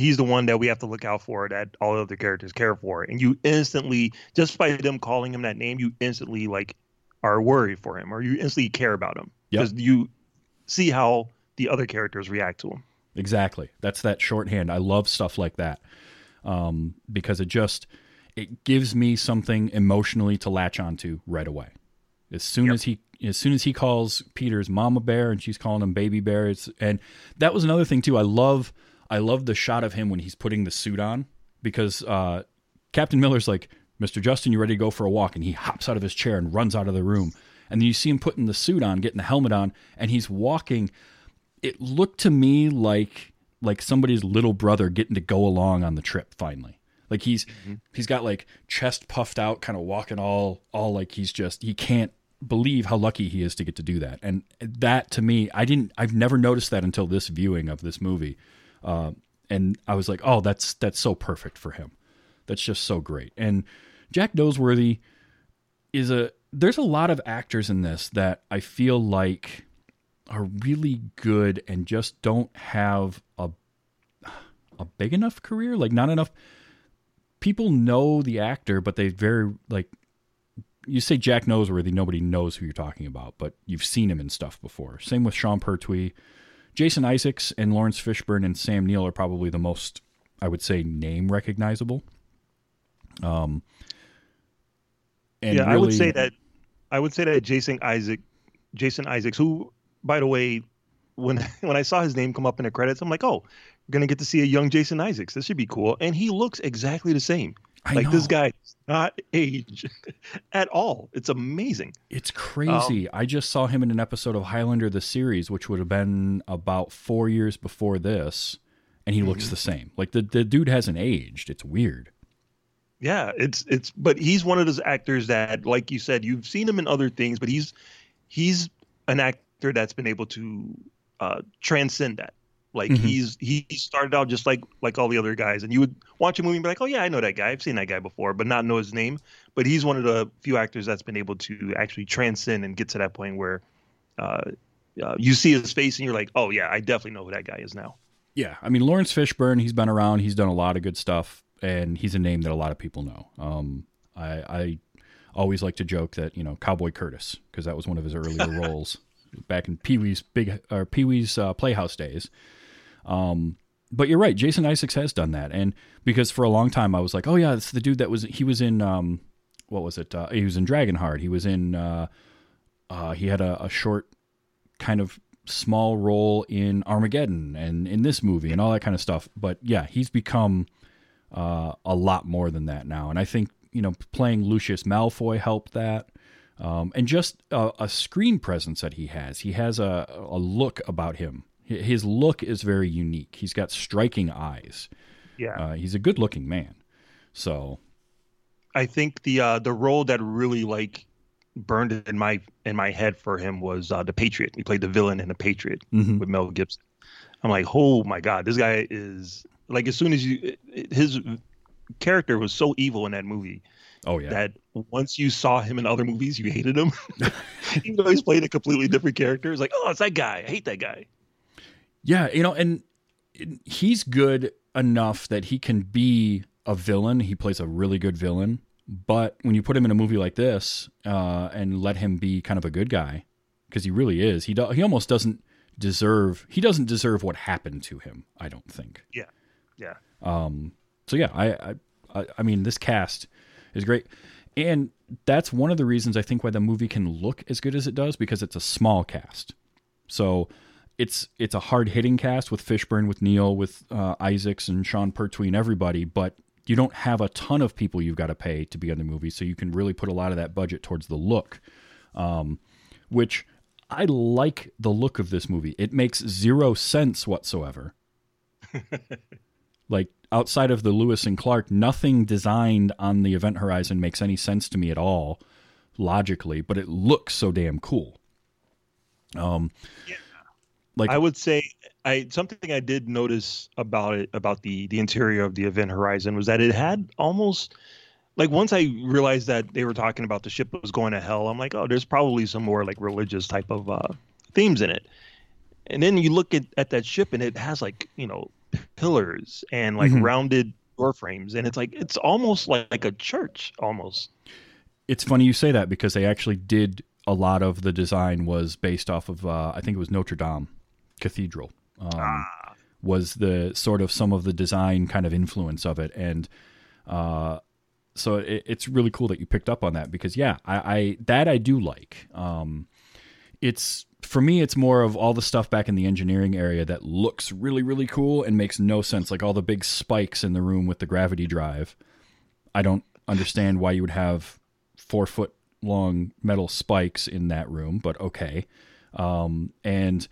he's the one that we have to look out for that all the other characters care for and you instantly just by them calling him that name you instantly like are worried for him or you instantly care about him Yep. because you see how the other characters react to him Exactly. That's that shorthand. I love stuff like that um, because it just it gives me something emotionally to latch onto right away. As soon Yep. as he as soon as he calls Peter's Mama Bear and she's calling him Baby Bear, it's, and that was another thing too. I love I love the shot of him when he's putting the suit on because uh, Captain Miller's like, Mr. Justin, you ready to go for a walk? And he hops out of his chair and runs out of the room. And then you see him putting the suit on, getting the helmet on, and he's walking it looked to me like like somebody's little brother getting to go along on the trip finally like he's he's got like chest puffed out kind of walking all all like he's just he can't believe how lucky he is to get to do that and that to me i didn't i've never noticed that until this viewing of this movie uh, and i was like oh that's that's so perfect for him. That's just so great. And jack noseworthy is a there's a lot of actors in this that i feel like are really good and just don't have a a big enough career like not enough people know the actor but they very like you say Jack Noseworthy nobody knows who you're talking about but you've seen him in stuff before. Same with Sean Pertwee Jason Isaacs and Laurence Fishburne and Sam Neill are probably the most I would say name recognizable. Um and yeah i would say that i would say that jason isaac jason isaacs who by the way when when i saw his name come up in the credits i'm like oh we're gonna get to see a young jason isaacs. This should be cool. And he looks exactly the same I like this know. guy does not age at all it's amazing It's crazy. I just saw him in an episode of Highlander the series, which would have been about four years before this, and he looks the same. Like the the dude hasn't aged. It's weird. Yeah, it's it's but he's one of those actors that like you said you've seen him in other things but he's he's an actor that's been able to uh transcend that. Like Mhm. he's he started out just like like all the other guys and you would watch a movie and be like, "Oh yeah, I know that guy. I've seen that guy before," but not know his name. But he's one of the few actors that's been able to actually transcend and get to that point where uh, uh you see his face and you're like, "Oh yeah, I definitely know who that guy is now." Yeah, I mean Laurence Fishburne. He's been around. He's done a lot of good stuff, and he's a name that a lot of people know. Um, I, I always like to joke that you know Cowboy Curtis because that was one of his earlier roles back in Pee Wee's big or Pee Wee's uh, Playhouse days. Um, but you're right, Jason Isaacs has done that, and because for a long time I was like, oh yeah, it's the dude that was he was in um, what was it? Uh, he was in Dragonheart. He was in uh, uh, he had a, a short kind of small role in Armageddon and in this movie and all that kind of stuff. But yeah, he's become uh, a lot more than that now, and I think you know playing Lucius Malfoy helped that. Um, and just a, a screen presence that he has. He has a, a look about him. Hi- His look is very unique. He's got striking eyes. Yeah. Uh, he's a good looking man. So I think the uh, the role that really like burned in my in my head for him was uh, the Patriot. He played the villain in the Patriot mhm. with Mel Gibson. I'm like, oh my god, this guy is like as soon as you his character was so evil in that movie oh yeah, that once you saw him in other movies, you hated him. Even though he's played a completely different character, it's like, oh, it's that guy. I hate that guy. Yeah, you know, and he's good enough that he can be a villain. He plays a really good villain. But when you put him in a movie like this uh, and let him be kind of a good guy, because he really is, he do, he almost doesn't deserve he doesn't deserve what happened to him. I don't think. Yeah, yeah. Um, so yeah, I, I- I I mean this cast is great, and that's one of the reasons I think why the movie can look as good as it does because it's a small cast. So it's it's a hard hitting cast with Fishburne, with Neill, with uh, Isaacs and Sean Pertwee and everybody, but you don't have a ton of people you've got to pay to be on the movie, so you can really put a lot of that budget towards the look, um, which I like the look of this movie. It makes zero sense whatsoever. like outside of the Lewis and Clark, nothing designed on the Event Horizon makes any sense to me at all logically, but it looks so damn cool. Um, like I would say I something I did notice about it about the the interior of the Event Horizon was that it had almost like once I realized that they were talking about the ship was going to hell, I'm like, oh, there's probably some more like religious type of uh, themes in it. And then you look at, at that ship and it has like, you know, pillars and like Mhm. rounded door frames. And it's like, it's almost like, like a church almost. it's funny you say that because they actually did a lot of the design was based off of uh, I think it was Notre Dame Cathedral. Um, Was the sort of some of the design kind of influence of it, and uh, so it, it's really cool that you picked up on that because yeah, I, I that I do like. Um, it's for me, it's more of all the stuff back in the engineering area that looks really really cool and makes no sense, like all the big spikes in the room with the gravity drive. I don't understand why you would have four foot long metal spikes in that room, but okay. Um, and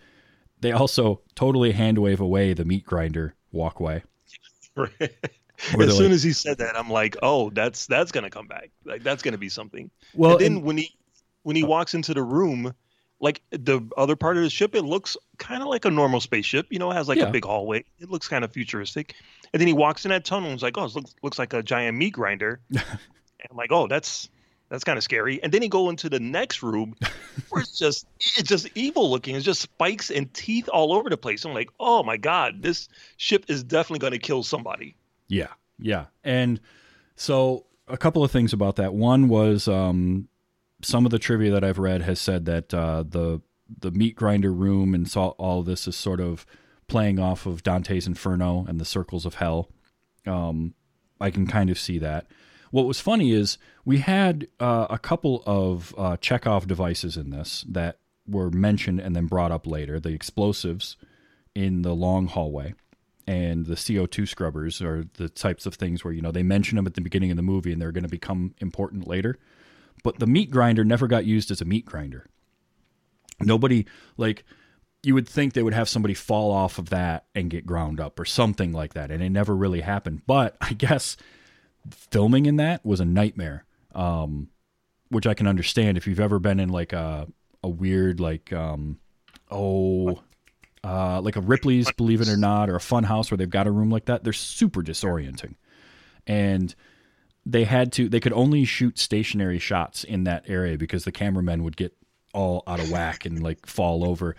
they also totally hand wave away the meat grinder walkway. Right. As soon like- as he said that, I'm like, oh, that's that's gonna come back. Like that's gonna be something. Well, and then and- when he when he oh. walks into the room, like the other part of the ship, it looks kind of like a normal spaceship. You know, it has like Yeah. a big hallway. It looks kind of futuristic. And then he walks in that tunnel and it's like, oh, it looks looks like a giant meat grinder. and I'm like, oh, that's that's kind of scary. And then he go into the next room where it's just it's just evil looking. It's just spikes and teeth all over the place. I'm like, oh my god, this ship is definitely going to kill somebody. Yeah, yeah. And so a couple of things about that. One was um, some of the trivia that I've read has said that uh, the the meat grinder room and so, all of this is sort of playing off of Dante's Inferno and the Circles of Hell. Um, I can kind of see that. What was funny is we had uh, a couple of uh, Chekhov devices in this that were mentioned and then brought up later. The explosives in the long hallway and the CO2 scrubbers are the types of things where you know they mention them at the beginning of the movie and they're going to become important later. But the meat grinder never got used as a meat grinder. Nobody like you would think they would have somebody fall off of that and get ground up or something like that, and it never really happened. But I guess filming in that was a nightmare, um, which I can understand. If you've ever been in like a a weird like um, oh uh, like a Ripley's Believe It or Not or a Fun House where they've got a room like that. They're super disorienting, and they had to they could only shoot stationary shots in that area because the cameramen would get all out of whack and like fall over.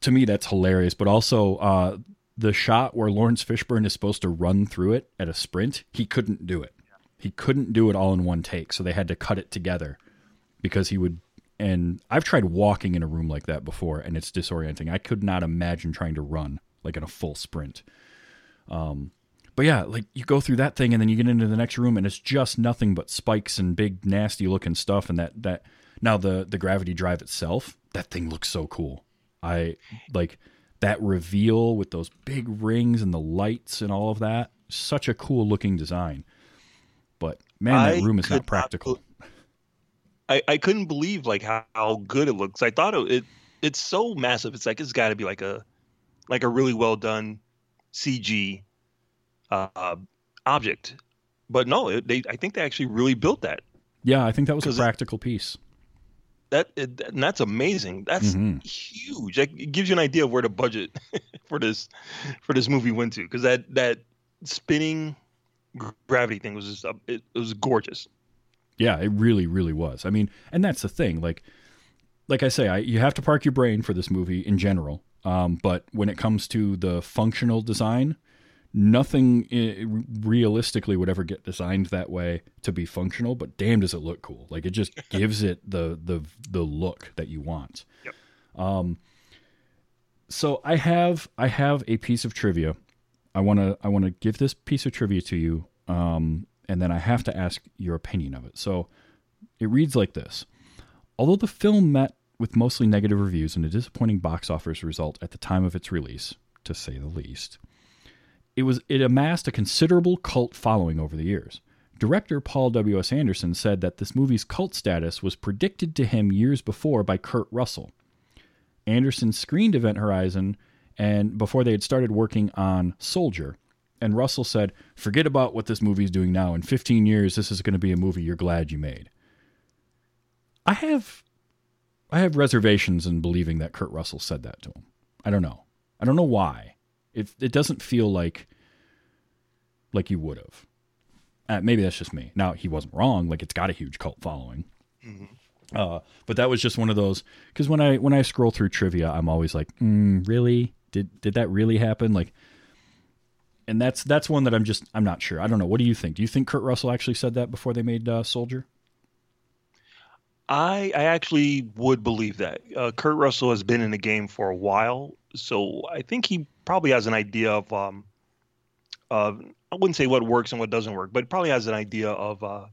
To me that's hilarious. But also uh the shot where Laurence Fishburne is supposed to run through it at a sprint he couldn't do it. He couldn't do it all in one take so they had to cut it together because he would and I've tried walking in a room like that before and it's disorienting. I could not imagine trying to run like in a full sprint. Um but yeah, like you go through that thing and then you get into the next room and it's just nothing but spikes and big nasty looking stuff and that that now the the gravity drive itself, that thing looks so cool. I like that reveal with those big rings and the lights and all of that. Such a cool looking design. But man, that I room is not practical. I, I couldn't believe like how, how good it looks. I thought it, it it's so massive. It's like it's got to be like a like a really well done CG uh, object. But no, it, they I think they actually really built that. yeah, I think that was a 'Cause it- practical piece. That it, and that's amazing. That's Mhm. huge. That it gives you an idea of where the budget for this for this movie went to because that that spinning gravity thing was just uh, it, it was gorgeous. Yeah, it really, really was. I mean, and that's the thing. Like, like I say, I, you have to park your brain for this movie in general. Um, but when it comes to the functional design, nothing realistically would ever get designed that way to be functional. But damn, does it look cool! Like it just gives it the the the look that you want. Yep. Um. So I have I have a piece of trivia. I want to I want to give this piece of trivia to you. Um, and then I have to ask your opinion of it. So it reads like this Although the film met with mostly negative reviews and a disappointing box office result at the time of its release, to say the least, it was it amassed a considerable cult following over the years. Director Paul W.S. Anderson said that this movie's cult status was predicted to him years before by Kurt Russell. Anderson screened Event Horizon and before they had started working on Soldier, and Russell said, "Forget about what this movie is doing now. In 15 years, this is going to be a movie you're glad you made." I have, I have reservations in believing that Kurt Russell said that to him. I don't know. I don't know why. It it doesn't feel like like he would have. Uh, maybe that's just me. Now he wasn't wrong. Like it's got a huge cult following. Uh, but that was just one of those because when I when I scroll through trivia, I'm always like, mm, really? Did did that really happen? Like, and that's that's one that I'm just I'm not sure. I don't know. What do you think? Do you think Kurt Russell actually said that before they made uh, Soldier? I I actually would believe that. Uh, Kurt Russell has been in the game for a while, so I think he probably has an idea of um of I wouldn't say what works and what doesn't work, but probably has an idea of uh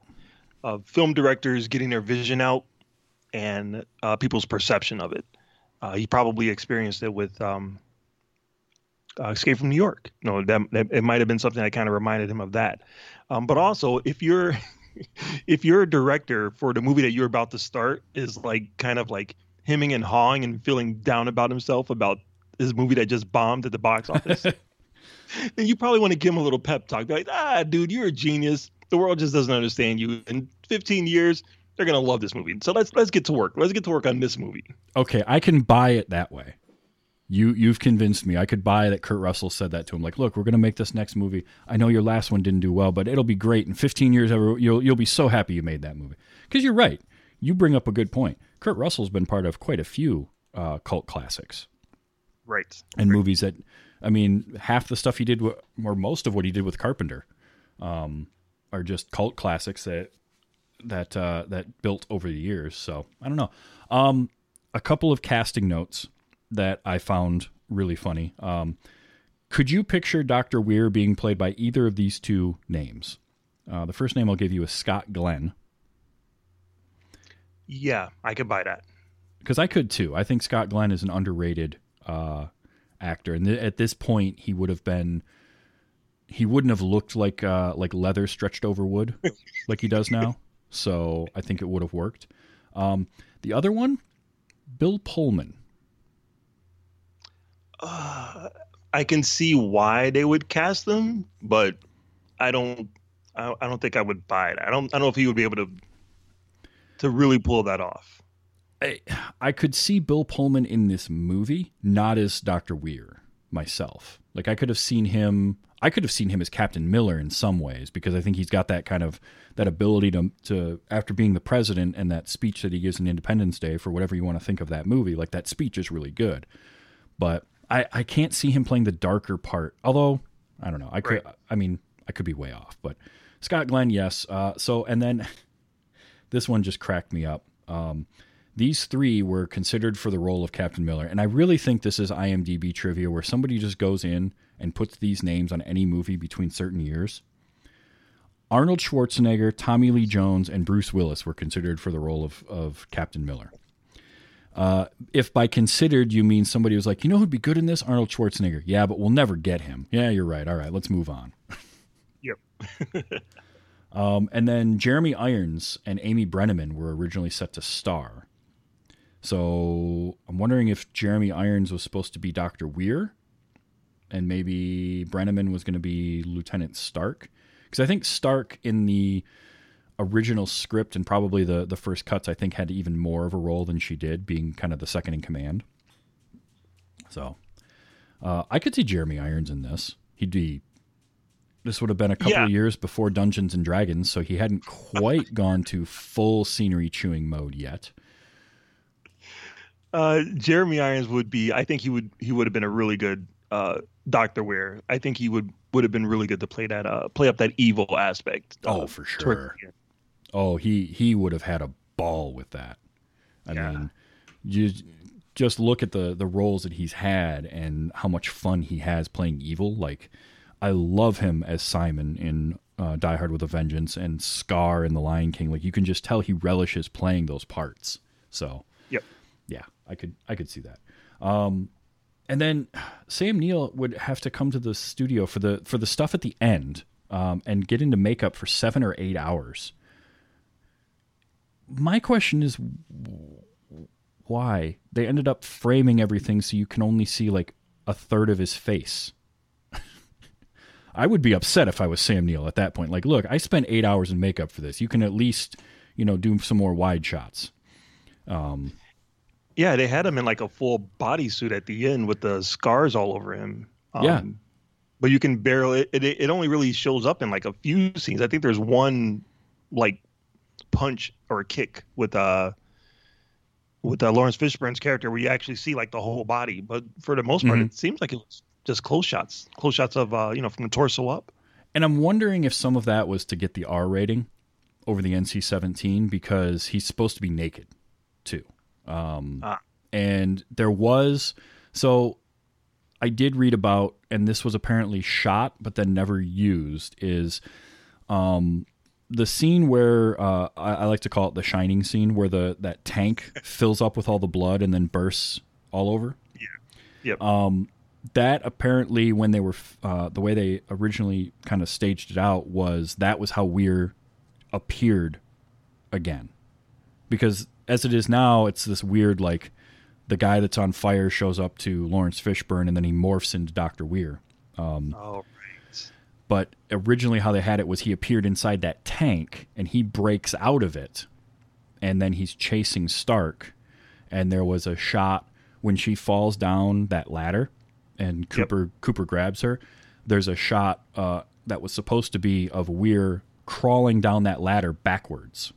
of film directors getting their vision out and uh, people's perception of it. Uh, he probably experienced it with um, uh, Escape from New York. Know, that, that it might have been something that kind of reminded him of that. Um, but also, if you're if you're a director for the movie that you're about to start is like kind of like hemming and hawing and feeling down about himself about his movie that just bombed at the box office, then you probably want to give him a little pep talk. Be like, ah, dude, you're a genius. The world just doesn't understand you. In 15 years, they're gonna love this movie. So let's let's get to work. Let's get to work on this movie. Okay, I can buy it that way. You you've convinced me. I could buy that Kurt Russell said that to him. Like, look, we're going to make this next movie. I know your last one didn't do well, but it'll be great in 15 years. You'll you'll be so happy you made that movie. Because you're right. You bring up a good point. Kurt Russell's been part of quite a few uh, cult classics Right. and movies that, I mean, half the stuff he did, or most of what he did with Carpenter, um, are just cult classics that that uh, that built over the years. So I don't know. Um, a couple of casting notes that I found really funny. Um, could you picture Doctor Weir being played by either of these two names? Uh, the first name I'll give you is Scott Glenn. Yeah, I could buy that. because I could too. I think Scott Glenn is an underrated uh, actor, and th- at this point, he would have been. He wouldn't have looked like uh, like leather stretched over wood, like he does now. So I think it would have worked. Um, the other one, Bill Pullman. Uh, I can see why they would cast them, but I don't. I, I don't think I would buy it. I don't. I don't know if he would be able to to really pull that off. I, I could see Bill Pullman in this movie, not as Doctor Weir myself. Like I could have seen him. I could have seen him as Captain Miller in some ways because I think he's got that kind of that ability to to after being the president and that speech that he gives in Independence Day for whatever you want to think of that movie. Like that speech is really good, but I I can't see him playing the darker part. Although I don't know. I could. Right. I mean, I could be way off, but Scott Glenn, yes. Uh, so and then this one just cracked me up. Um, these three were considered for the role of Captain Miller, and I really think this is IMDb trivia where somebody just goes in and puts these names on any movie between certain years. Arnold Schwarzenegger, Tommy Lee Jones, and Bruce Willis were considered for the role of, of Captain Miller. Uh, if by considered you mean somebody was like, you know who'd be good in this? Arnold Schwarzenegger. Yeah, but we'll never get him. Yeah, you're right. All right, let's move on. Yep. Um, and then Jeremy Irons and Amy Brenneman were originally set to star. So I'm wondering if Jeremy Irons was supposed to be Dr. Weir and maybe Brenneman was going to be Lieutenant Stark. Because I think Stark in the original script and probably the, the first cuts, I think, had even more of a role than she did, being kind of the second in command. So uh, I could see Jeremy Irons in this. He'd be this would have been a couple Yeah. of years before Dungeons and Dragons, so he hadn't quite gone to full scenery chewing mode yet. Uh, Jeremy Irons would be. I think he would. He would have been a really good uh, Doctor Weir. I think he would would have been really good to play that. Uh, play up that evil aspect. uh, Oh, for sure. Oh, he he would have had a ball with that. I Yeah. mean, you just look at the the roles that he's had and how much fun he has playing evil. Like, I love him as Simon in uh, Die Hard with a Vengeance and Scar in The Lion King. Like, you can just tell he relishes playing those parts. So, I could I could see that. Um, and then Sam Neill would have to come to the studio for the for the stuff at the end um, and get into makeup for seven or eight hours. My question is why they ended up framing everything so you can only see like a third of his face. I would be upset if I was Sam Neill at that point. Like, look, I spent eight hours in makeup for this. You can at least, you know, do some more wide shots. Um, Yeah, they had him in like a full bodysuit at the end with the scars all over him. Um, Yeah. But you can barely. It, it it only really shows up in like a few scenes. I think there's one like punch or a kick with uh with uh, Laurence Fishburne's character where you actually see like the whole body. But for the most part, Mhm. it seems like it was just close shots, close shots of uh you know from the torso up. and I'm wondering if some of that was to get the R rating over the NC 17 because he's supposed to be naked too. Um, Ah. And there was, so I did read about, and this was apparently shot but then never used, is um, the scene where uh, I, I like to call it the shining scene where the that tank fills up with all the blood and then bursts all over. Yeah. Yep. Um, that apparently, when they were uh, the way they originally kind of staged it out, was that was how Weir appeared again, because as it is now, it's this weird like the guy that's on fire shows up to Laurence Fishburne and then he morphs into Doctor Weir. Um, Oh right. but originally, how they had it was he appeared inside that tank and he breaks out of it, and then he's chasing Stark, and there was a shot when she falls down that ladder, and Cooper Cooper grabs her. There's a shot uh, that was supposed to be of Weir crawling down that ladder backwards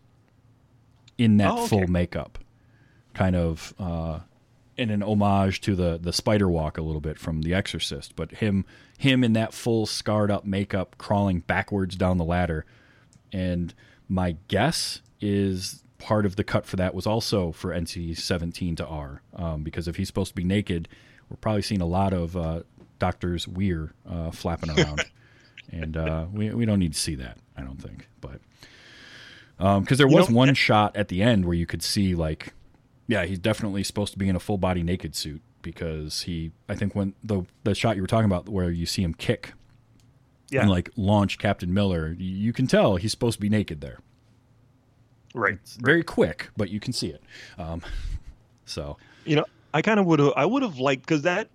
in that Oh, okay. full makeup, kind of uh, in an homage to the the spider walk a little bit from The Exorcist, but him him in that full scarred up makeup crawling backwards down the ladder. And my guess is part of the cut for that was also for NC 17 to R, um, because if he's supposed to be naked, we're probably seeing a lot of uh, Doctor's Weir uh, flapping around. and uh, we, we don't need to see that, I don't think. But because there You was know, one that- shot at the end where you could see like yeah he's definitely supposed to be in a full body naked suit because he i think when the the shot you were talking about where you see him kick Yeah. and like launch captain miller you, can tell he's supposed to be naked there Right. it's very quick but you can see it um, so You know, I kind of would have. I would have liked because that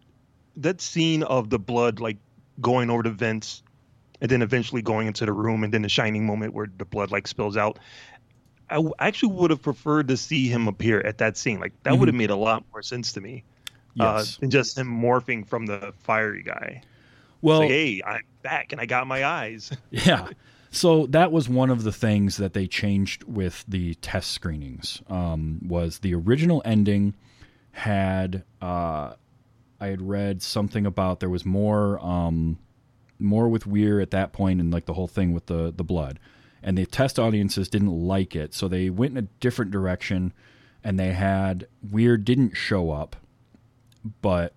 that scene of the blood like going over to vents, and then eventually going into the room, and then the shining moment where the blood like spills out. I w- actually would have preferred to see him appear at that scene. Like that would have made a lot more sense to me yes uh, than just him morphing from the fiery guy. well Like, hey, I'm back and I got my eyes. Yeah. So that was one of the things that they changed with the test screenings. Um, was the original ending had uh, I had read something about there was more um, more with Weir at that point and like the whole thing with the the blood, and the test audiences didn't like it, so they went in a different direction, and they had Weir didn't show up, but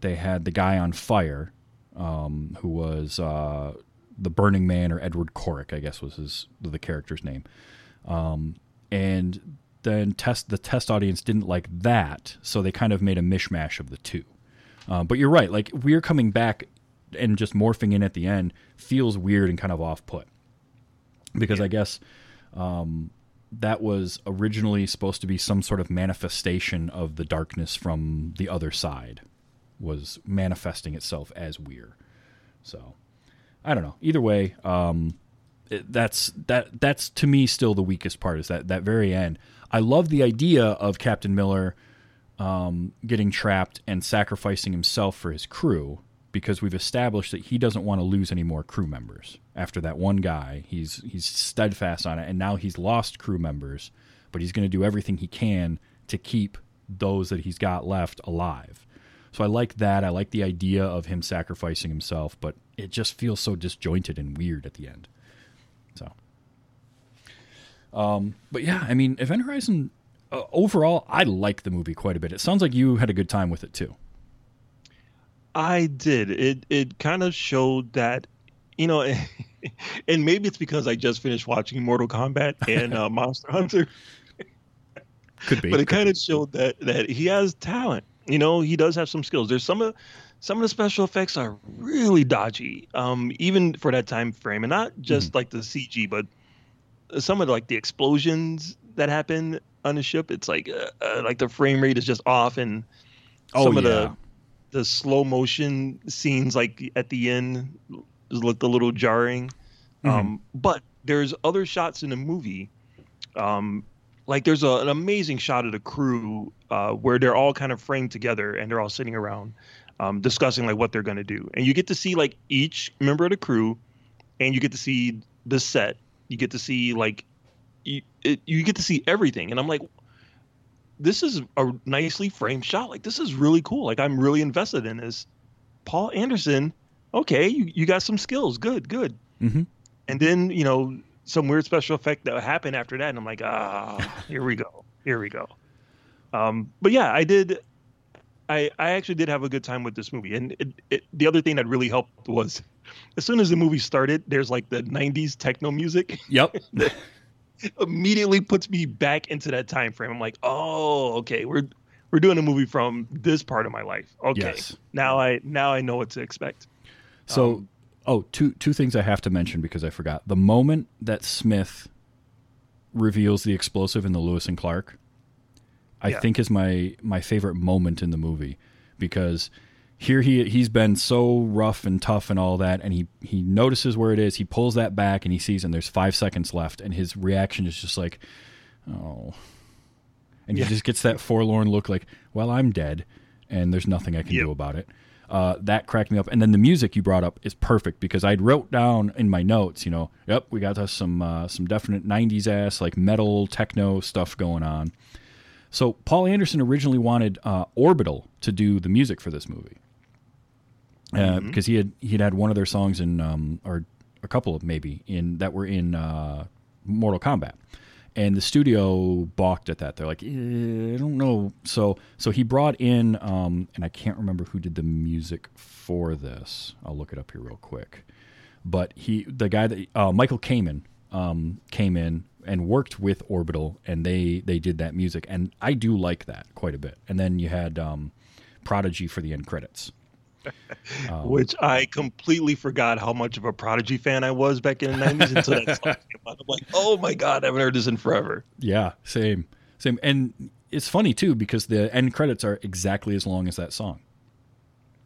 they had the guy on fire, um, who was uh, the Burning Man or Edward Corrick, I guess was his the character's name, um, and then test the test audience didn't like that, so they kind of made a mishmash of the two. Uh, but you're right, like Weir coming back and just morphing in at the end feels weird and kind of off put because I guess um, that was originally supposed to be some sort of manifestation of the darkness from the other side was manifesting itself as weird. So I don't know. Either way, um, it, that's that that's to me still the weakest part is that that very end. I love the idea of Captain Miller um, getting trapped and sacrificing himself for his crew because we've established that he doesn't want to lose any more crew members. After that one guy, he's he's steadfast on it, and now he's lost crew members, but he's going to do everything he can to keep those that he's got left alive. So I like that. I like the idea of him sacrificing himself, but it just feels so disjointed and weird at the end. So, um, but yeah, I mean, Event Horizon uh, overall, I like the movie quite a bit. It sounds like you had a good time with it too. I did. It it kind of showed that, you know, and maybe it's because I just finished watching Mortal Kombat and uh, Monster Hunter, Could be, but it kind of showed that that he has talent. You know, he does have some skills. There's some of some of the special effects are really dodgy, um, even for that time frame, and not just like the CG, but some of the, like the explosions that happen on the ship. It's like uh, uh, like the frame rate is just off, and oh some of yeah, the the slow motion scenes like at the end looked a little jarring. Um, but there's other shots in the movie. Um, like there's a, an amazing shot of the crew uh, where they're all kind of framed together and they're all sitting around um, discussing like what they're going to do. And you get to see like each member of the crew, and you get to see the set. You get to see like you it, you get to see everything. And I'm like, this is a nicely framed shot. Like this is really cool. Like I'm really invested in this. Paul Anderson, okay, you, you got some skills. Good, good. Mhm. And then you know some weird special effect that happened after that, and I'm like, ah, here we go, here we go. Um, but yeah, I did. I I actually did have a good time with this movie, and it, it, the other thing that really helped was, as soon as the movie started, there's like the '90s techno music. Yep. immediately puts me back into that time frame. I'm like, oh, okay, we're we're doing a movie from this part of my life. Okay, Yes. now I now I know what to expect. So, Um, oh, two two things I have to mention because I forgot. The moment that Smith reveals the explosive in the Lewis and Clark, I Yeah. think is my my favorite moment in the movie because here he he's been so rough and tough and all that, and he he notices where it is. He pulls that back and he sees, and there's five seconds left, and his reaction is just like, oh, and he Yeah. just gets that forlorn look, like, well, I'm dead, and there's nothing I can Yep. do about it. Uh, that cracked me up, and then the music you brought up is perfect because I wrote down in my notes, you know, yep, we got us some uh, some definite '90s ass like metal techno stuff going on. So Paul Anderson originally wanted uh, Orbital to do the music for this movie uh, because he had he had had one of their songs in um, or a couple of maybe in that were in uh, Mortal Kombat, and the studio balked at that. They're like, eh, I don't know. So so he brought in um, and I can't remember who did the music for this. I'll look it up here real quick. But he the guy that uh, Michael Kamen um, came in and worked with Orbital, and they they did that music, and I do like that quite a bit. And then you had um, Prodigy for the end credits. Um, Which I completely forgot how much of a Prodigy fan I was back in the '90s until that song came out. I'm like, oh my god, I haven't heard this in forever. Yeah, same, same. And it's funny too because the end credits are exactly as long as that song.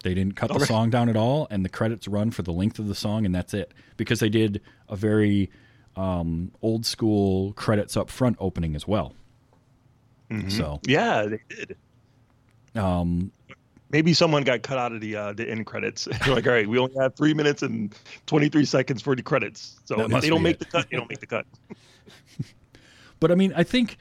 They didn't cut the Okay. song down at all, and the credits run for the length of the song, and that's it. Because they did a very um, old school credits up front opening as well. So Yeah, they did. um, Maybe someone got cut out of the uh, the end credits. Like, all right, we only have three minutes and 23 seconds for the credits. So That if they don't make it. the cut, they don't make the cut. But I mean, I think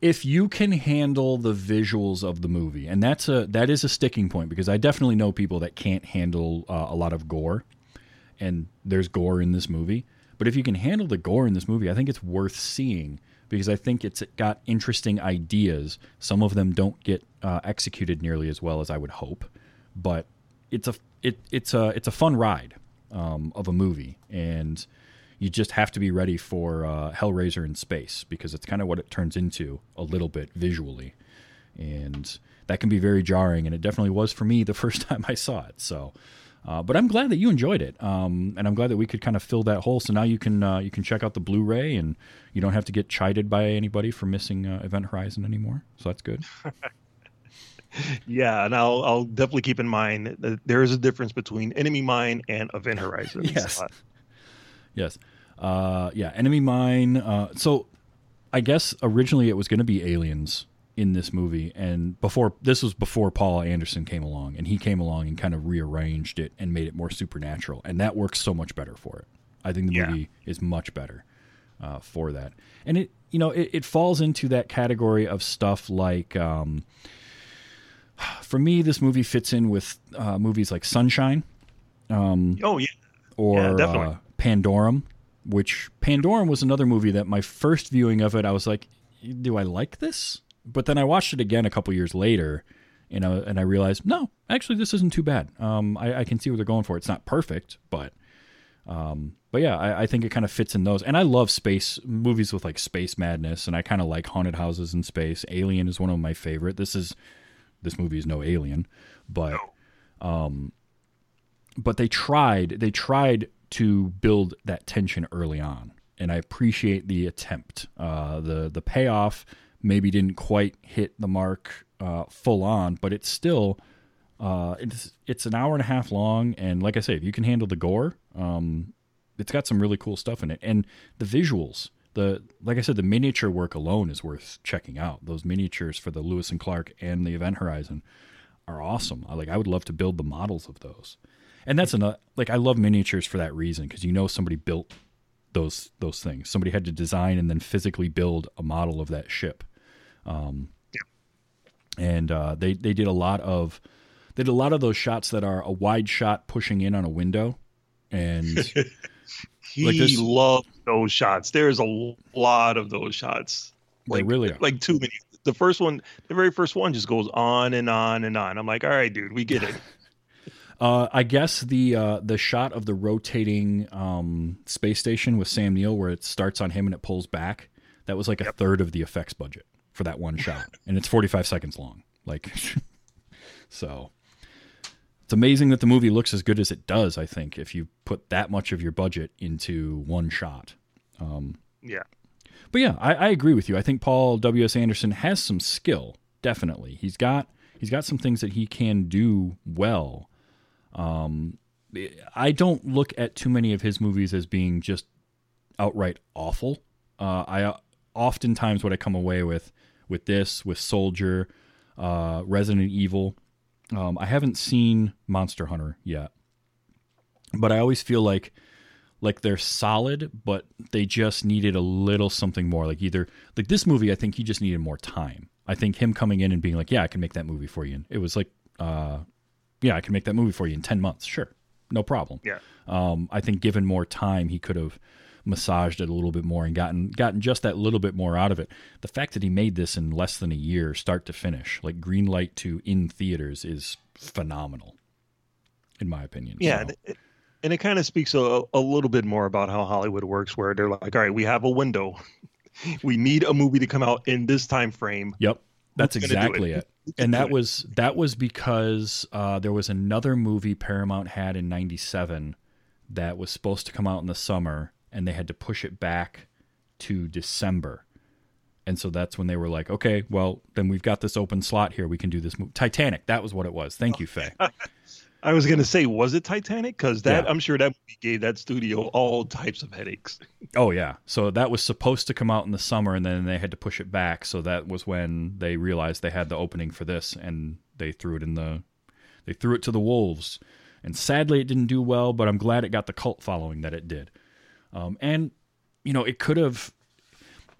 if you can handle the visuals of the movie, and that's a that is a sticking point because I definitely know people that can't handle uh, a lot of gore, and there's gore in this movie. But if you can handle the gore in this movie, I think it's worth seeing because I think it's got interesting ideas. Some of them don't get uh, executed nearly as well as I would hope, but it's a it it's a it's a fun ride um, of a movie, and you just have to be ready for uh, Hellraiser in space because it's kind of what it turns into a little bit visually, and that can be very jarring. And it definitely was for me the first time I saw it. So, uh, but I'm glad that you enjoyed it, um, and I'm glad that we could kind of fill that hole. So now you can uh, you can check out the Blu-ray, and you don't have to get chided by anybody for missing uh, Event Horizon anymore. So that's good. Yeah, and I'll I'll definitely keep in mind that there is a difference between Enemy Mine and Event Horizon. Yes. Yes. Uh, yeah. Enemy Mine. Uh, so I guess originally it was going to be aliens in this movie, and before this was before Paul Anderson came along, and he came along and kind of rearranged it and made it more supernatural, and that works so much better for it. I think the Yeah. movie is much better uh, for that, and it you know it, it falls into that category of stuff like. Um, for me, this movie fits in with uh, movies like Sunshine Oh yeah. or Yeah, uh, Pandorum, which Pandorum was another movie that my first viewing of it, I was like, do I like this? But then I watched it again a couple years later, you know, and I realized, no, actually, this isn't too bad. Um, I, I can see what they're going for. It's not perfect, but, um, but yeah, I, I think it kind of fits in those. And I love space movies with like space madness, and I kind of like haunted houses in space. Alien is one of my favorite. This is this movie is no Alien, but um, but they tried they tried to build that tension early on and i appreciate the attempt uh, the the payoff maybe didn't quite hit the mark uh, full on but it's still Uh, it's it's an hour and a half long, and like I say, if you can handle the gore, um, it's got some really cool stuff in it, and the visuals. The like I said, the miniature work alone is worth checking out. Those miniatures for the Lewis and Clark and the Event Horizon are awesome. I like I would love to build the models of those. And that's another like I love miniatures for that reason because you know somebody built those those things. Somebody had to design and then physically build a model of that ship. Um, And uh, they they did a lot of they did a lot of those shots that are a wide shot pushing in on a window, and He Like this- loves those shots. There's a lot of those shots. they Like really are. like too many. The first one, the very first one, just goes on and on and on. I'm like, all right, dude, we get it. Uh, I guess the uh, the shot of the rotating um, space station with Sam Neill, where it starts on him and it pulls back, that was like a third of the effects budget for that one shot, and it's 45 seconds long. Like, so it's amazing that the movie looks as good as it does. I think if you put that much of your budget into one shot. Yeah. But yeah, I, I agree with you. I think Paul W. S. Anderson has some skill. Definitely, he's got he's got some things that he can do well. Um, I don't look at too many of his movies as being just outright awful. Uh, I uh, oftentimes what I come away with with this, with Soldier, uh, Resident Evil. Um, I haven't seen Monster Hunter yet, but I always feel like like they're solid, but they just needed a little something more. Like either like this movie, I think he just needed more time. I think him coming in and being like, "Yeah, I can make that movie for you," and it was like, uh, "Yeah, I can make that movie for you in ten months, sure, no problem." Yeah. Um, I think given more time, he could have massaged it a little bit more and gotten gotten just that little bit more out of it. The fact that he made this in less than a year, start to finish, like green light to in theaters, is phenomenal, in my opinion. Yeah. So- and it, and it kind of speaks a, a little bit more about how Hollywood works, where they're like, all right, we have a window. we need a movie to come out in this time frame. Yep, that's Who's gonna do exactly it? it. And that was that was because uh, there was another movie Paramount had in '97 that was supposed to come out in the summer, and they had to push it back to December. And so that's when they were like, okay, well, then we've got this open slot here. We can do this movie. Titanic, that was what it was. Thank you, Faye. I was gonna say, was it Titanic? Because that Yeah. I'm sure that movie gave that studio all types of headaches. Oh yeah. So that was supposed to come out in the summer and then they had to push it back. So that was when they realized they had the opening for this and they threw it in the they threw it to the wolves. And sadly it didn't do well, but I'm glad it got the cult following that it did. Um, and you know, it could have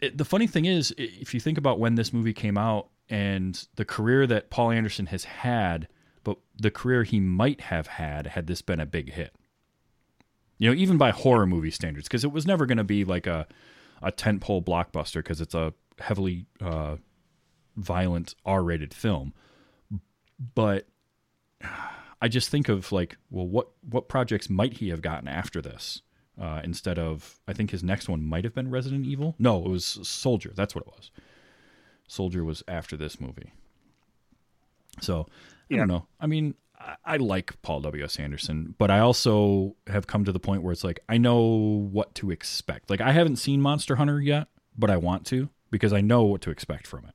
the funny thing is if you think about when this movie came out and the career that Paul Anderson has had, but the career he might have had had this been a big hit you know, even by horror movie standards, because it was never going to be like a a tentpole blockbuster because it's a heavily uh, violent R-rated film. But I just think of like, well, what what projects might he have gotten after this? Uh, instead of, I think his next one might have been Resident Evil. No, it was Soldier. That's what it was. Soldier was after this movie. So I Yeah. don't know. I mean, I, I like Paul W. S. Anderson, but I also have come to the point where it's like I know what to expect. Like I haven't seen Monster Hunter yet, but I want to because I know what to expect from it.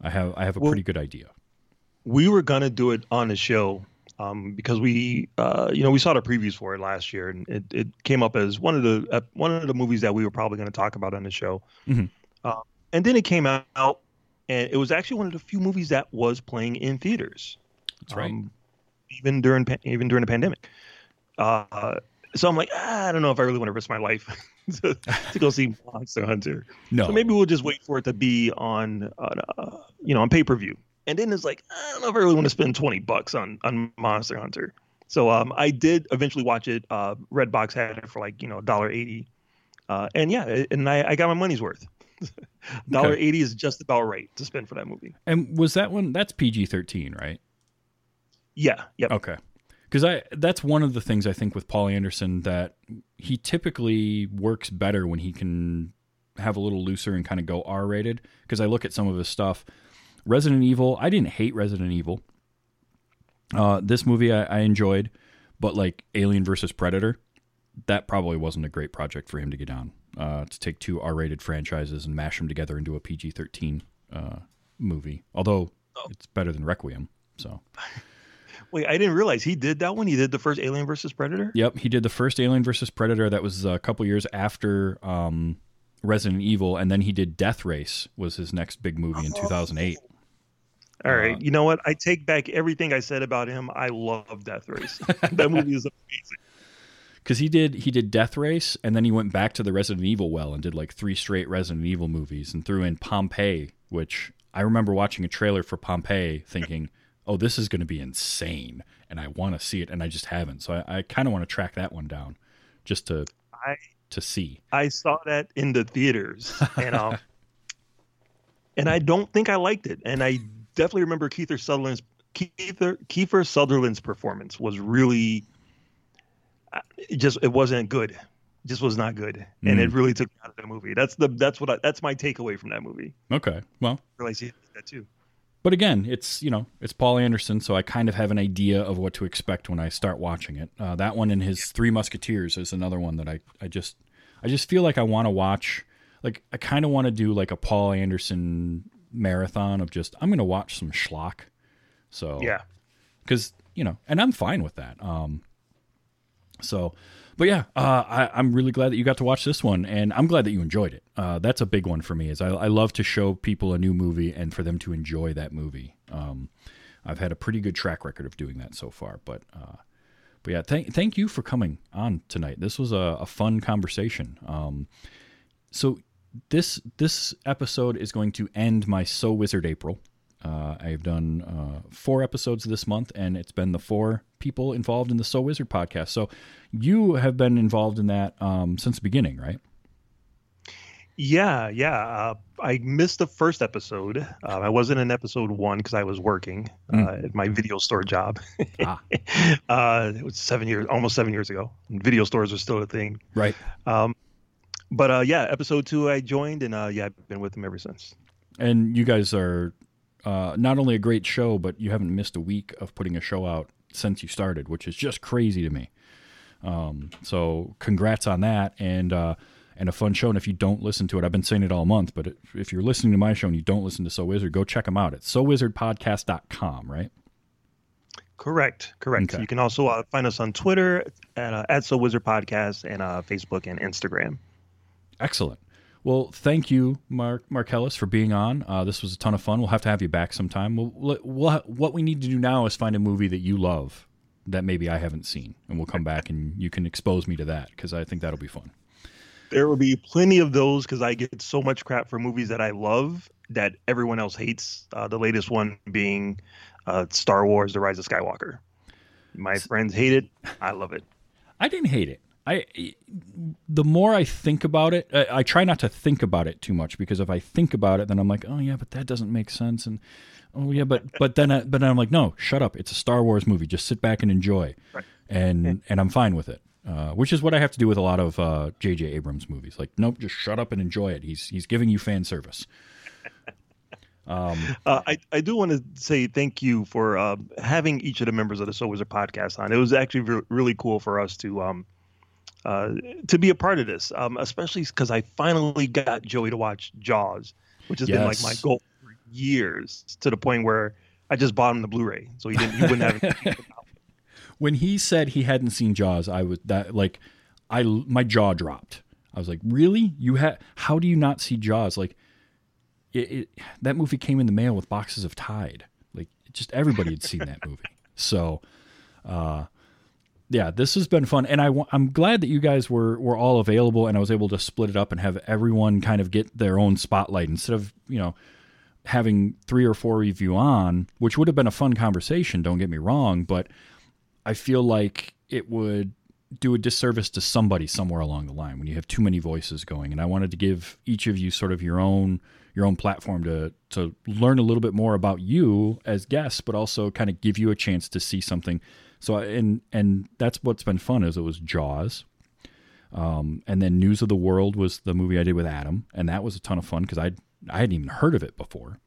I have I have a Well- pretty good idea. we were gonna do it on the show um, because we, uh, you know, we saw the previews for it last year, and it, it came up as one of the uh, one of the movies that we were probably going to talk about on the show. Mhm. Uh, and then it came out, and it was actually one of the few movies that was playing in theaters. That's right. um, even during even during the pandemic. Uh, so I'm like, ah, I don't know if I really want to risk my life to, to go see Monster Hunter. no, So maybe we'll just wait for it to be on, on uh, you know, on pay per view. And then it's like, I don't know if I really want to spend twenty bucks on on Monster Hunter. So um, I did eventually watch it. Uh, Redbox had it for like you know dollar eighty, uh, and yeah, and I, I got my money's worth. Dollar Okay. eighty is just about right to spend for that movie. and was that one? That's PG thirteen, right? Yeah, yep. Okay. Because I that's one of the things I think with Paul Anderson that he typically works better when he can have a little looser and kind of go R rated. Because I look at some of his stuff. Resident Evil, I didn't hate Resident Evil. Uh, this movie I, I enjoyed, but like Alien versus Predator, that probably wasn't a great project for him to get on. Uh, to take two R rated franchises and mash them together into a PG thirteen uh, movie. Although it's better than Requiem, so Wait, I didn't realize he did that one. He did the first Alien versus Predator. Yep, he did the first Alien versus Predator. That was a couple years after um, Resident Evil, and then he did Death Race. Was his next big movie in 2008. All right, Uh, you know what? I take back everything I said about him. I love Death Race. that movie is amazing. Because he did he did Death Race, and then he went back to the Resident Evil well and did like three straight Resident Evil movies, and threw in Pompeii, which I remember watching a trailer for Pompeii, thinking, "Oh, this is going to be insane," and I want to see it, and I just haven't. So I, I kind of want to track that one down, just to I to see. I saw that in the theaters, and um, and I don't think I liked it. And I definitely remember Kiefer Sutherland's Kiefer Kiefer Sutherland's performance was really it just it wasn't good. It just was not good, and it really took me out of the movie. That's the that's what I, that's my takeaway from that movie. Okay, well, I realized he did that too. But again, it's you know it's Paul Anderson, so I kind of have an idea of what to expect when I start watching it. Uh, that one and his Three Musketeers is another one that I I just I just feel like I want to watch. Like I kind of want to do like a Paul Anderson marathon of just I'm going to watch some schlock. So Yeah. because you know, and I'm fine with that. Um, so, but yeah, uh, I, I'm really glad that you got to watch this one, and I'm glad that you enjoyed it. Uh, that's a big one for me. Is I, I love to show people a new movie and for them to enjoy that movie. Um, I've had a pretty good track record of doing that so far, but uh, but yeah, thank thank you for coming on tonight. This was a, a fun conversation. Um, so this this episode is going to end my So Wizard April. Uh, I've done uh, four episodes this month, and it's been the four people involved in the So Wizard podcast. So you have been involved in that um, since the beginning, right? Yeah, yeah. Uh, I missed the first episode. Uh, I wasn't in episode one because I was working uh, at my video store job. Ah. uh, it was seven years, almost seven years ago. Video stores are still a thing. Right. Um, but uh, yeah, episode two I joined, and uh, yeah, I've been with them ever since. And you guys are uh, not only a great show, but you haven't missed a week of putting a show out since you started, which is just crazy to me. Um, so congrats on that, and uh, and a fun show. And if you don't listen to it, I've been saying it all month, but if you're listening to my show and you don't listen to So Wizard, go check them out. It's SoWizardPodcast.com, right? Correct, correct. Okay. You can also uh, find us on Twitter at uh, at So Wizard Podcast and uh, Facebook and Instagram. Excellent. Well, thank you, Mark Markellis, for being on. Uh, this was a ton of fun. We'll have to have you back sometime. We'll, we'll, what we need to do now is find a movie that you love that maybe I haven't seen, and we'll come back and you can expose me to that because I think that'll be fun. There will be plenty of those because I get so much crap for movies that I love that everyone else hates. Uh, the latest one being uh, Star Wars: The Rise of Skywalker. My friends hate it. I love it. I didn't hate it. I the more I think about it, I, I try not to think about it too much because if I think about it, then I'm like, oh yeah, but that doesn't make sense, and oh yeah, but but then I, but then I'm like, no, shut up. It's a Star Wars movie. Just sit back and enjoy, Right. and and I'm fine with it. Uh, which is what I have to do with a lot of uh, J.J. Abrams movies. Like, nope, just shut up and enjoy it. He's he's giving you fan service. Um, Uh, I, I do want to say thank you for uh, having each of the members of the So Wizard podcast on. It was actually re- really cool for us to um, uh, to be a part of this, um, especially because I finally got Joey to watch Jaws, which has been like my goal for years, to the point where I just bought him the Blu-ray, so he didn't he wouldn't have. when he said he hadn't seen Jaws, I was that like I my jaw dropped. I was like, "Really? You had? How do you not see Jaws? Like, it, it that movie came in the mail with boxes of Tide. Like, just everybody had seen that movie. So, uh, yeah, this has been fun, and I I'm glad that you guys were were all available, and I was able to split it up and have everyone kind of get their own spotlight instead of you know having three or four of you on, which would have been a fun conversation. Don't get me wrong, but I feel like it would do a disservice to somebody somewhere along the line when you have too many voices going. And I wanted to give each of you sort of your own your own platform to to learn a little bit more about you as guests, but also kind of give you a chance to see something. So and and that's what's been fun is it was Jaws. Um, and then News of the World was the movie I did with Adam, and that was a ton of fun because I I hadn't even heard of it before.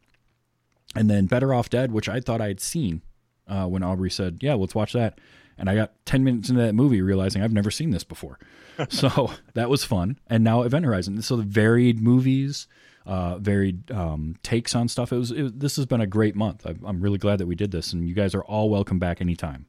And then Better Off Dead, which I thought I had seen uh, when Aubrey said, "Yeah, let's watch that," and I got ten minutes into that movie realizing I've never seen this before. so that was fun. And now Event Horizon. So the varied movies, uh, varied um, takes on stuff. It was it, this has been a great month. I, I'm really glad that we did this, and you guys are all welcome back anytime.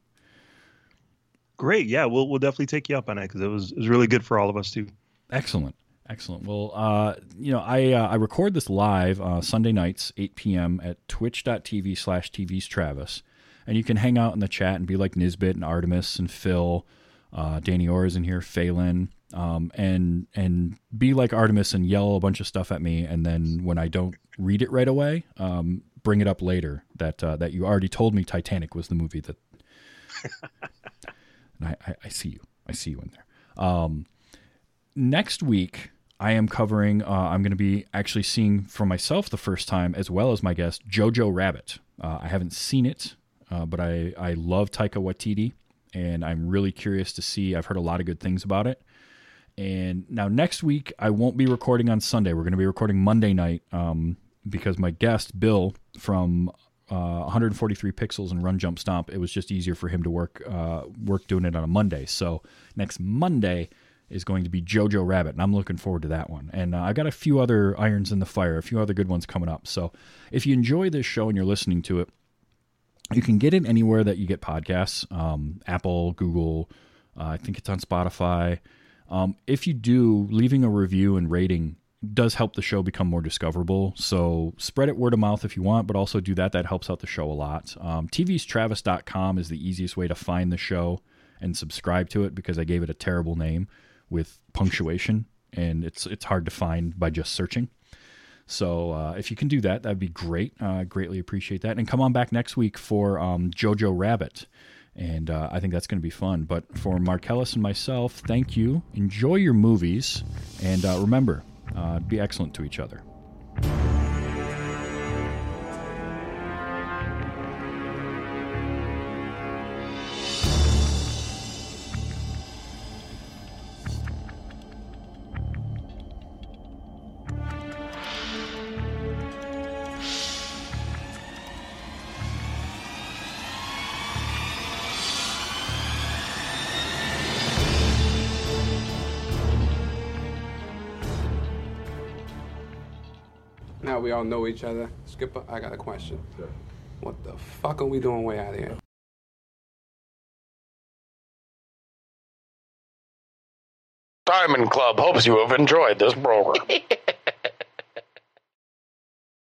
Great. Yeah, we'll we'll definitely take you up on it because it was it was really good for all of us too. Excellent. Excellent. Well, uh, you know, I uh, I record this live uh, Sunday nights, 8 p.m. at twitch.tv slash TV's Travis. And you can hang out in the chat and be like Nisbet and Artemis and Phil. Uh, Danny Orr is in here, Phelan. Um, and and be like Artemis and yell a bunch of stuff at me. And then when I don't read it right away, um, bring it up later that uh, that you already told me Titanic was the movie that. and I, I, I see you. I see you in there. Um, next week I am covering. Uh, I'm going to be actually seeing for myself the first time, as well as my guest, Jojo Rabbit. Uh, I haven't seen it, uh, but I I love Taika Waititi, and I'm really curious to see. I've heard a lot of good things about it. And now next week I won't be recording on Sunday. We're going to be recording Monday night um, because my guest Bill from uh, 143 pixels and Run Jump Stomp. It was just easier for him to work uh, work doing it on a Monday. So next Monday is going to be Jojo Rabbit, and I'm looking forward to that one. And uh, I've got a few other irons in the fire, a few other good ones coming up. So if you enjoy this show and you're listening to it, you can get it anywhere that you get podcasts um, Apple, Google, uh, I think it's on Spotify. Um, if you do, leaving a review and rating does help the show become more discoverable. So spread it word of mouth if you want, but also do that. That helps out the show a lot. Um, TV'stravis.com is the easiest way to find the show and subscribe to it because I gave it a terrible name with punctuation, and it's it's hard to find by just searching. So uh, if you can do that, that'd be great. Uh, greatly appreciate that. And come on back next week for um, Jojo Rabbit. And uh, I think that's going to be fun. But for Marcellus and myself, thank you. Enjoy your movies. And uh, remember, uh, be excellent to each other. Now we all know each other. Skipper, I got a question. What the fuck are we doing way out here? Diamond Club hopes you have enjoyed this program.